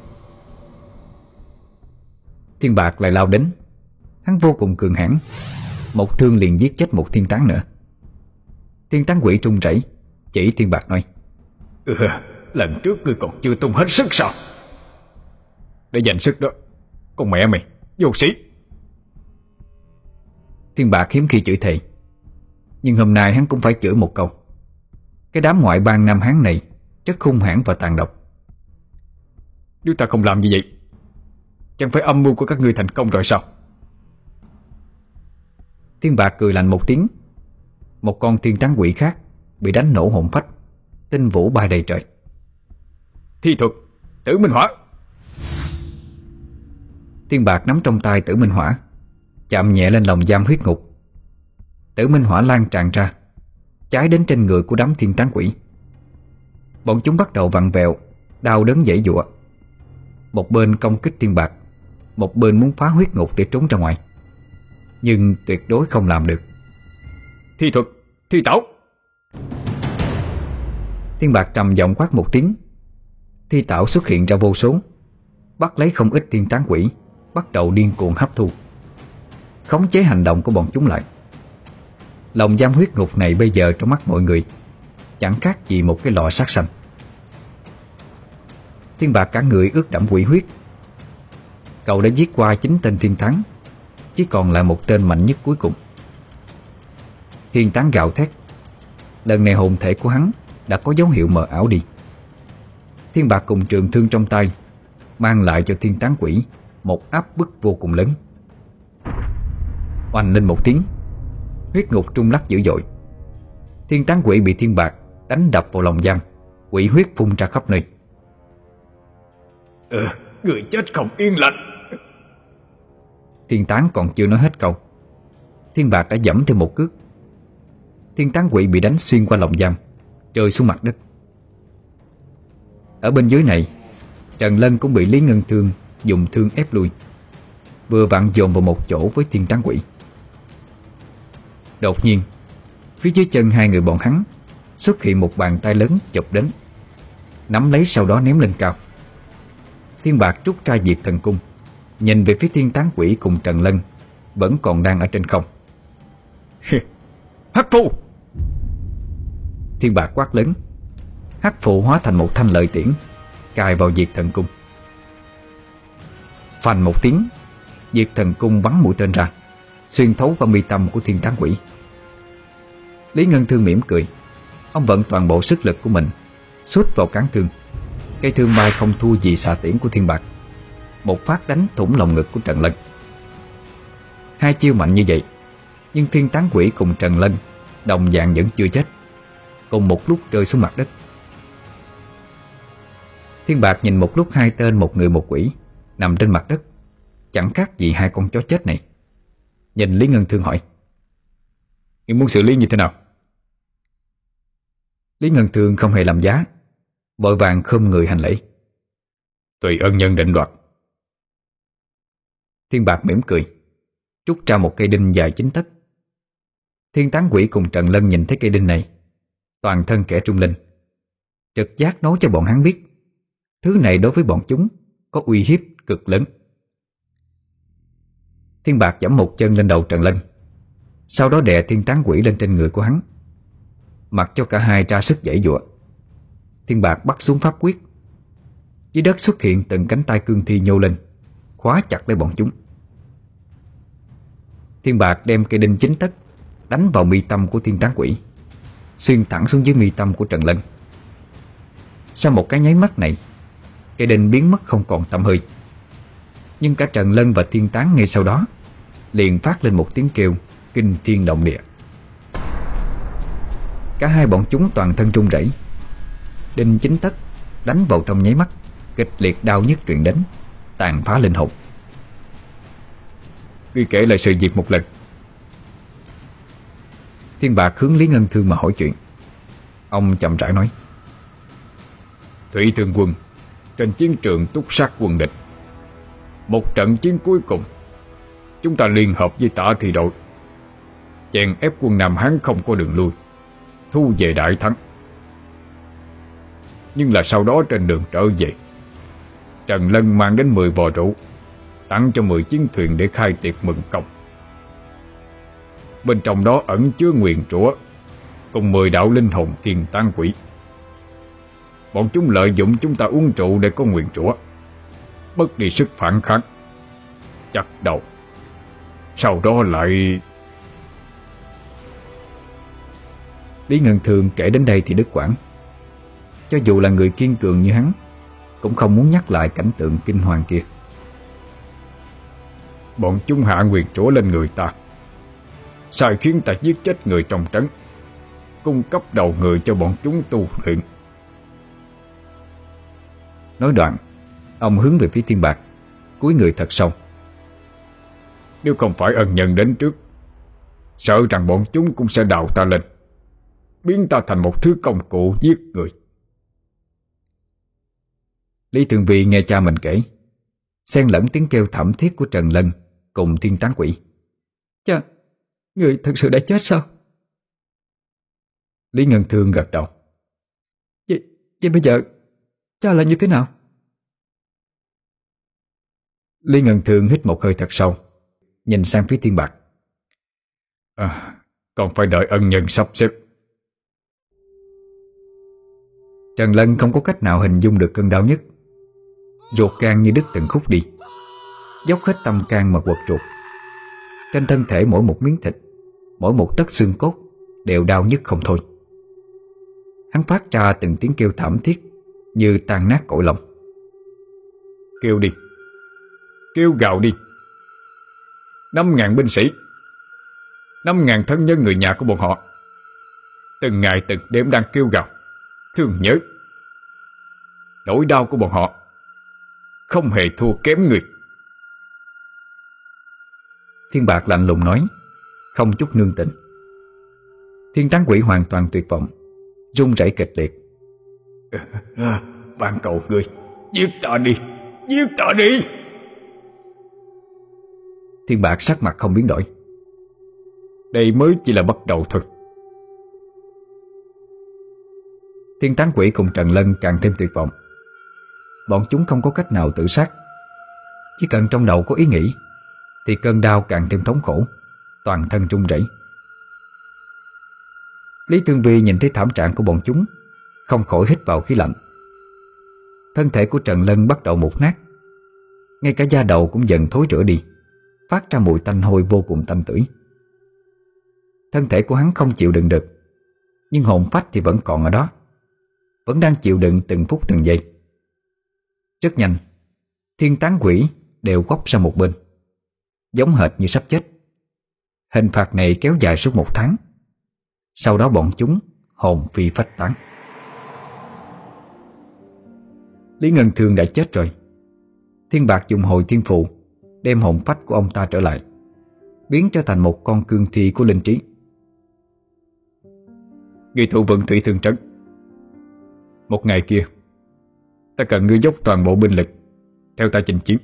Thiên bạc lại lao đến. Hắn vô cùng cường hãn. Một thương liền giết chết một thiên tán nữa. Thiên tán quỷ trung rẩy Chỉ thiên bạc nói ừ, Lần trước ngươi còn chưa tung hết sức sao? Để dành sức đó Con mẹ mày Vô sĩ. Thiên bạc hiếm khi chửi thề Nhưng hôm nay hắn cũng phải chửi một câu. Cái đám ngoại bang Nam Hán này Rất hung hãn và tàn độc. Nếu ta không làm như vậy Chẳng phải âm mưu của các ngươi thành công rồi sao? Thiên bạc cười lạnh một tiếng. Một con thiên trắng quỷ khác Bị đánh nổ hồn phách Tinh vũ bay đầy trời. Thi thuật Tử Minh Hỏa. Thiên bạc nắm trong tay tử minh hỏa Chạm nhẹ lên lòng giam huyết ngục. Tử minh hỏa lan tràn ra Cháy đến trên người của đám thiên tán quỷ. Bọn chúng bắt đầu vặn vẹo Đau đớn dãy dụa Một bên công kích thiên bạc Một bên muốn phá huyết ngục để trốn ra ngoài. Nhưng tuyệt đối không làm được. Thi thuật Thi tảo Thiên bạc trầm giọng quát một tiếng. Thi tảo xuất hiện ra vô số Bắt lấy không ít thiên tán quỷ Bắt đầu điên cuồng hấp thu. Khống chế hành động của bọn chúng lại. Lòng giam huyết ngục này bây giờ trong mắt mọi người Chẳng khác gì một cái lọ sát sanh. Thiên bạc cả người ướt đẫm quỷ huyết Cậu đã giết qua chín tên thiên thắng Chỉ còn lại một tên mạnh nhất cuối cùng. Thiên tán gạo thét. Lần này hồn thể của hắn Đã có dấu hiệu mờ ảo đi. Thiên bạc cùng trường thương trong tay Mang lại cho thiên tán quỷ Một áp bức vô cùng lớn. Oanh lên một tiếng Huyết ngục trung lắc dữ dội. Thiên tán quỷ bị thiên bạc Đánh đập vào lòng giam Quỷ huyết phun ra khắp nơi. Ừ, người chết không yên lành. Thiên tán còn chưa nói hết câu. Thiên bạc đã dẫm thêm một cước. Thiên tán quỷ bị đánh xuyên qua lòng giam, Rơi xuống mặt đất. Ở bên dưới này, Trần Lân cũng bị Lý Ngân Thương Dùng thương ép lui, Vừa vặn dồn vào một chỗ với thiên tán quỷ. Đột nhiên, Phía dưới chân hai người bọn hắn Xuất hiện một bàn tay lớn chụp đến, Nắm lấy sau đó ném lên cao. Thiên bạc trút ra diệt thần cung. Nhìn về phía thiên tán quỷ cùng Trần Lân Vẫn còn đang ở trên không. Hắc phu Thiên bạc quát lớn. Hắc phụ hóa thành một thanh lợi tiễn Cài vào diệt thần cung. Phành một tiếng Diệt thần cung bắn mũi tên ra Xuyên thấu qua mi tâm của thiên tán quỷ. Lý Ngân Thương mỉm cười. Ông vận toàn bộ sức lực của mình Xuất vào cán thương Cây thương bay không thua gì xà tiễn của thiên bạc. Một phát đánh thủng lòng ngực của Trần Lân. Hai chiêu mạnh như vậy, Nhưng thiên tán quỷ cùng Trần Lân Đồng dạng vẫn chưa chết. Cùng một lúc rơi xuống mặt đất. Thiên Bạc nhìn một lúc hai tên một người một quỷ Nằm trên mặt đất. Chẳng khác gì hai con chó chết này. Nhìn Lý Ngân Thương hỏi Ngươi muốn xử lý như thế nào? Lý Ngân Thương không hề làm giá Vội vàng khom người hành lễ. Tùy ân nhân định đoạt. Thiên Bạc mỉm cười Trút ra một cây đinh dài chính tấc Thiên tán quỷ cùng Trần Lân nhìn thấy cây đinh này Toàn thân kẻ trung linh. Trực giác nói cho bọn hắn biết Thứ này đối với bọn chúng Có uy hiếp cực lớn. Thiên Bạc giẫm một chân lên đầu Trần Lân Sau đó đè thiên tán quỷ lên trên người của hắn Mặc cho cả hai ra sức dãy dụa Thiên Bạc bắt xuống pháp quyết. Dưới đất xuất hiện từng cánh tay cương thi nhô lên, Khóa chặt lấy bọn chúng. Thiên Bạc đem cây đinh chính tất, Đánh vào mi tâm của thiên tán quỷ, Xuyên thẳng xuống dưới mi tâm của Trần Lân Sau một cái nháy mắt này, Cây đinh biến mất không còn tâm hơi. Nhưng cả Trần Lân và thiên tán ngay sau đó, Liền phát lên một tiếng kêu Kinh thiên động địa. Cả hai bọn chúng toàn thân trung rẩy. Đinh chính tất Đánh vào trong nháy mắt, Kịch liệt đau nhức truyền đến, Tàn phá linh hồn. Ghi kể lại sự việc một lần. Thiên Bạc hướng Lý Ngân Thương mà hỏi chuyện. Ông chậm rãi nói, Thủy Thương Quân, Trên chiến trường túc sát quân địch, Một trận chiến cuối cùng, Chúng ta liên hợp với tả thị đội, Chèn ép quân Nam Hán không có đường lui, Thu về đại thắng. Nhưng là sau đó trên đường trở về, Trần Lân mang đến 10 bò rượu, Tặng cho 10 chiến thuyền để khai tiệc mừng công. Bên trong đó ẩn chứa nguyền rủa, Cùng 10 đạo linh hồn thiền tan quỷ. Bọn chúng lợi dụng chúng ta uống rượu để có nguyền rủa Bất đi sức phản kháng, Chặt đầu. Sau đó lại Lý Ngân Thường kể đến đây thì đứt quãng cho dù là người kiên cường như hắn Cũng không muốn nhắc lại cảnh tượng kinh hoàng kia. Bọn chúng hạ nguyệt rủa lên người ta. Sai khiến ta giết chết người trong trấn Cung cấp đầu người cho bọn chúng tu luyện. Nói đoạn Ông hướng về phía thiên bạc cúi người thật sâu. Nếu không phải ân nhân đến trước Sợ rằng bọn chúng cũng sẽ đào ta lên Biến ta thành một thứ công cụ giết người Lý Thường Vi nghe cha mình kể xen lẫn tiếng kêu thảm thiết của Trần Lân cùng thiên tán quỷ. Cha, người thật sự đã chết sao? Lý Ngân Thương gật đầu. Vậy, vậy bây giờ, cha là như thế nào? Lý Ngân Thương hít một hơi thật sâu, nhìn sang phía thiên bạc. À, còn phải đợi ân nhân sắp xếp. Trần Lân không có cách nào hình dung được cơn đau nhất. Ruột gan như đứt từng khúc đi. Dốc hết tâm can mà quật ruột. Trên thân thể mỗi một miếng thịt, Mỗi một tấc xương cốt Đều đau nhức không thôi. Hắn phát ra từng tiếng kêu thảm thiết Như tan nát cõi lòng. Kêu đi. Kêu gào đi. Năm ngàn binh sĩ. Năm ngàn thân nhân người nhà của bọn họ. Từng ngày từng đêm đang kêu gào, Thương nhớ. Nỗi đau của bọn họ không hề thua kém người. Thiên Bạc lạnh lùng nói Không chút nương tình Thiên tán quỷ hoàn toàn tuyệt vọng run rẩy kịch liệt. Ban cầu ngươi Giết ta đi Giết ta đi. Thiên Bạc sắc mặt không biến đổi. Đây mới chỉ là bắt đầu thôi. Thiên tán quỷ cùng Trần Lân càng thêm tuyệt vọng Bọn chúng không có cách nào tự sát. Chỉ cần trong đầu có ý nghĩ, thì cơn đau càng thêm thống khổ, Toàn thân run rẩy. Lý Tương Vi nhìn thấy thảm trạng của bọn chúng, Không khỏi hít vào khí lạnh. Thân thể của Trần Lân bắt đầu mục nát. Ngay cả da đầu cũng dần thối rữa đi, Phát ra mùi tanh hôi vô cùng tanh tưởi. Thân thể của hắn không chịu đựng được, Nhưng hồn phách thì vẫn còn ở đó, Vẫn đang chịu đựng từng phút từng giây. Rất nhanh. Thiên tán quỷ đều góc sang một bên. Giống hệt như sắp chết. Hình phạt này kéo dài suốt một tháng. Sau đó bọn chúng hồn phi phách tán. Lý Ngân Thương đã chết rồi. Thiên Bạc dùng hồi thiên phụ Đem hồn phách của ông ta trở lại, Biến trở thành một con cương thi của linh trí. Người thủ vận thủy thường trấn. Một ngày kia Ta cần ngươi dốc toàn bộ binh lực, Theo ta chinh chiến.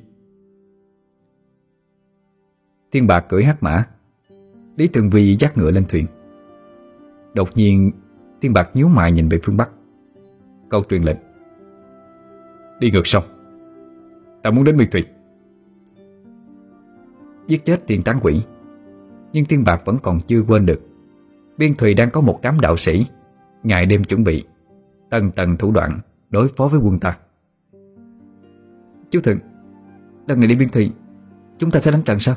Thiên Bạc cưỡi hát mã, Lý Tường Vi dắt ngựa lên thuyền. Đột nhiên, Thiên Bạc nhíu mày nhìn về phương Bắc. Câu truyền lệnh. Đi ngược sông. Ta muốn đến Miệt Thủy Giết chết tiền tán quỷ. Nhưng Thiên Bạc vẫn còn chưa quên được. Biên Thùy đang có một đám đạo sĩ, Ngày đêm chuẩn bị, Tầng tầng thủ đoạn đối phó với quân ta. Chú Thượng Lần này đi Biên thủy Chúng ta sẽ đánh trận sao?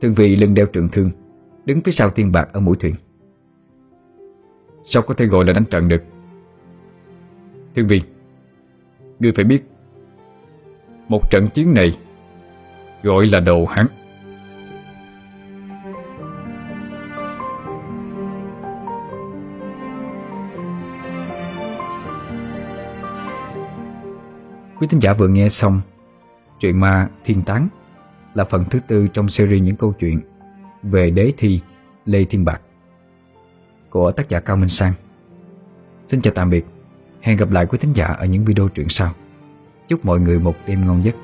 Thương vị lưng đeo trường thương, Đứng phía sau tiên bạc ở mũi thuyền. Sao có thể gọi là đánh trận được? Thương vị, Ngươi phải biết, Một trận chiến này Gọi là đầu hắn. Quý thính giả vừa nghe xong Truyện ma Thiên Tán Là phần thứ tư trong series những câu chuyện Về đế thi Lê Thiên Bạc Của tác giả Cao Minh Sang. Xin chào tạm biệt. Hẹn gặp lại quý thính giả ở những video truyện sau. Chúc mọi người một đêm ngon giấc.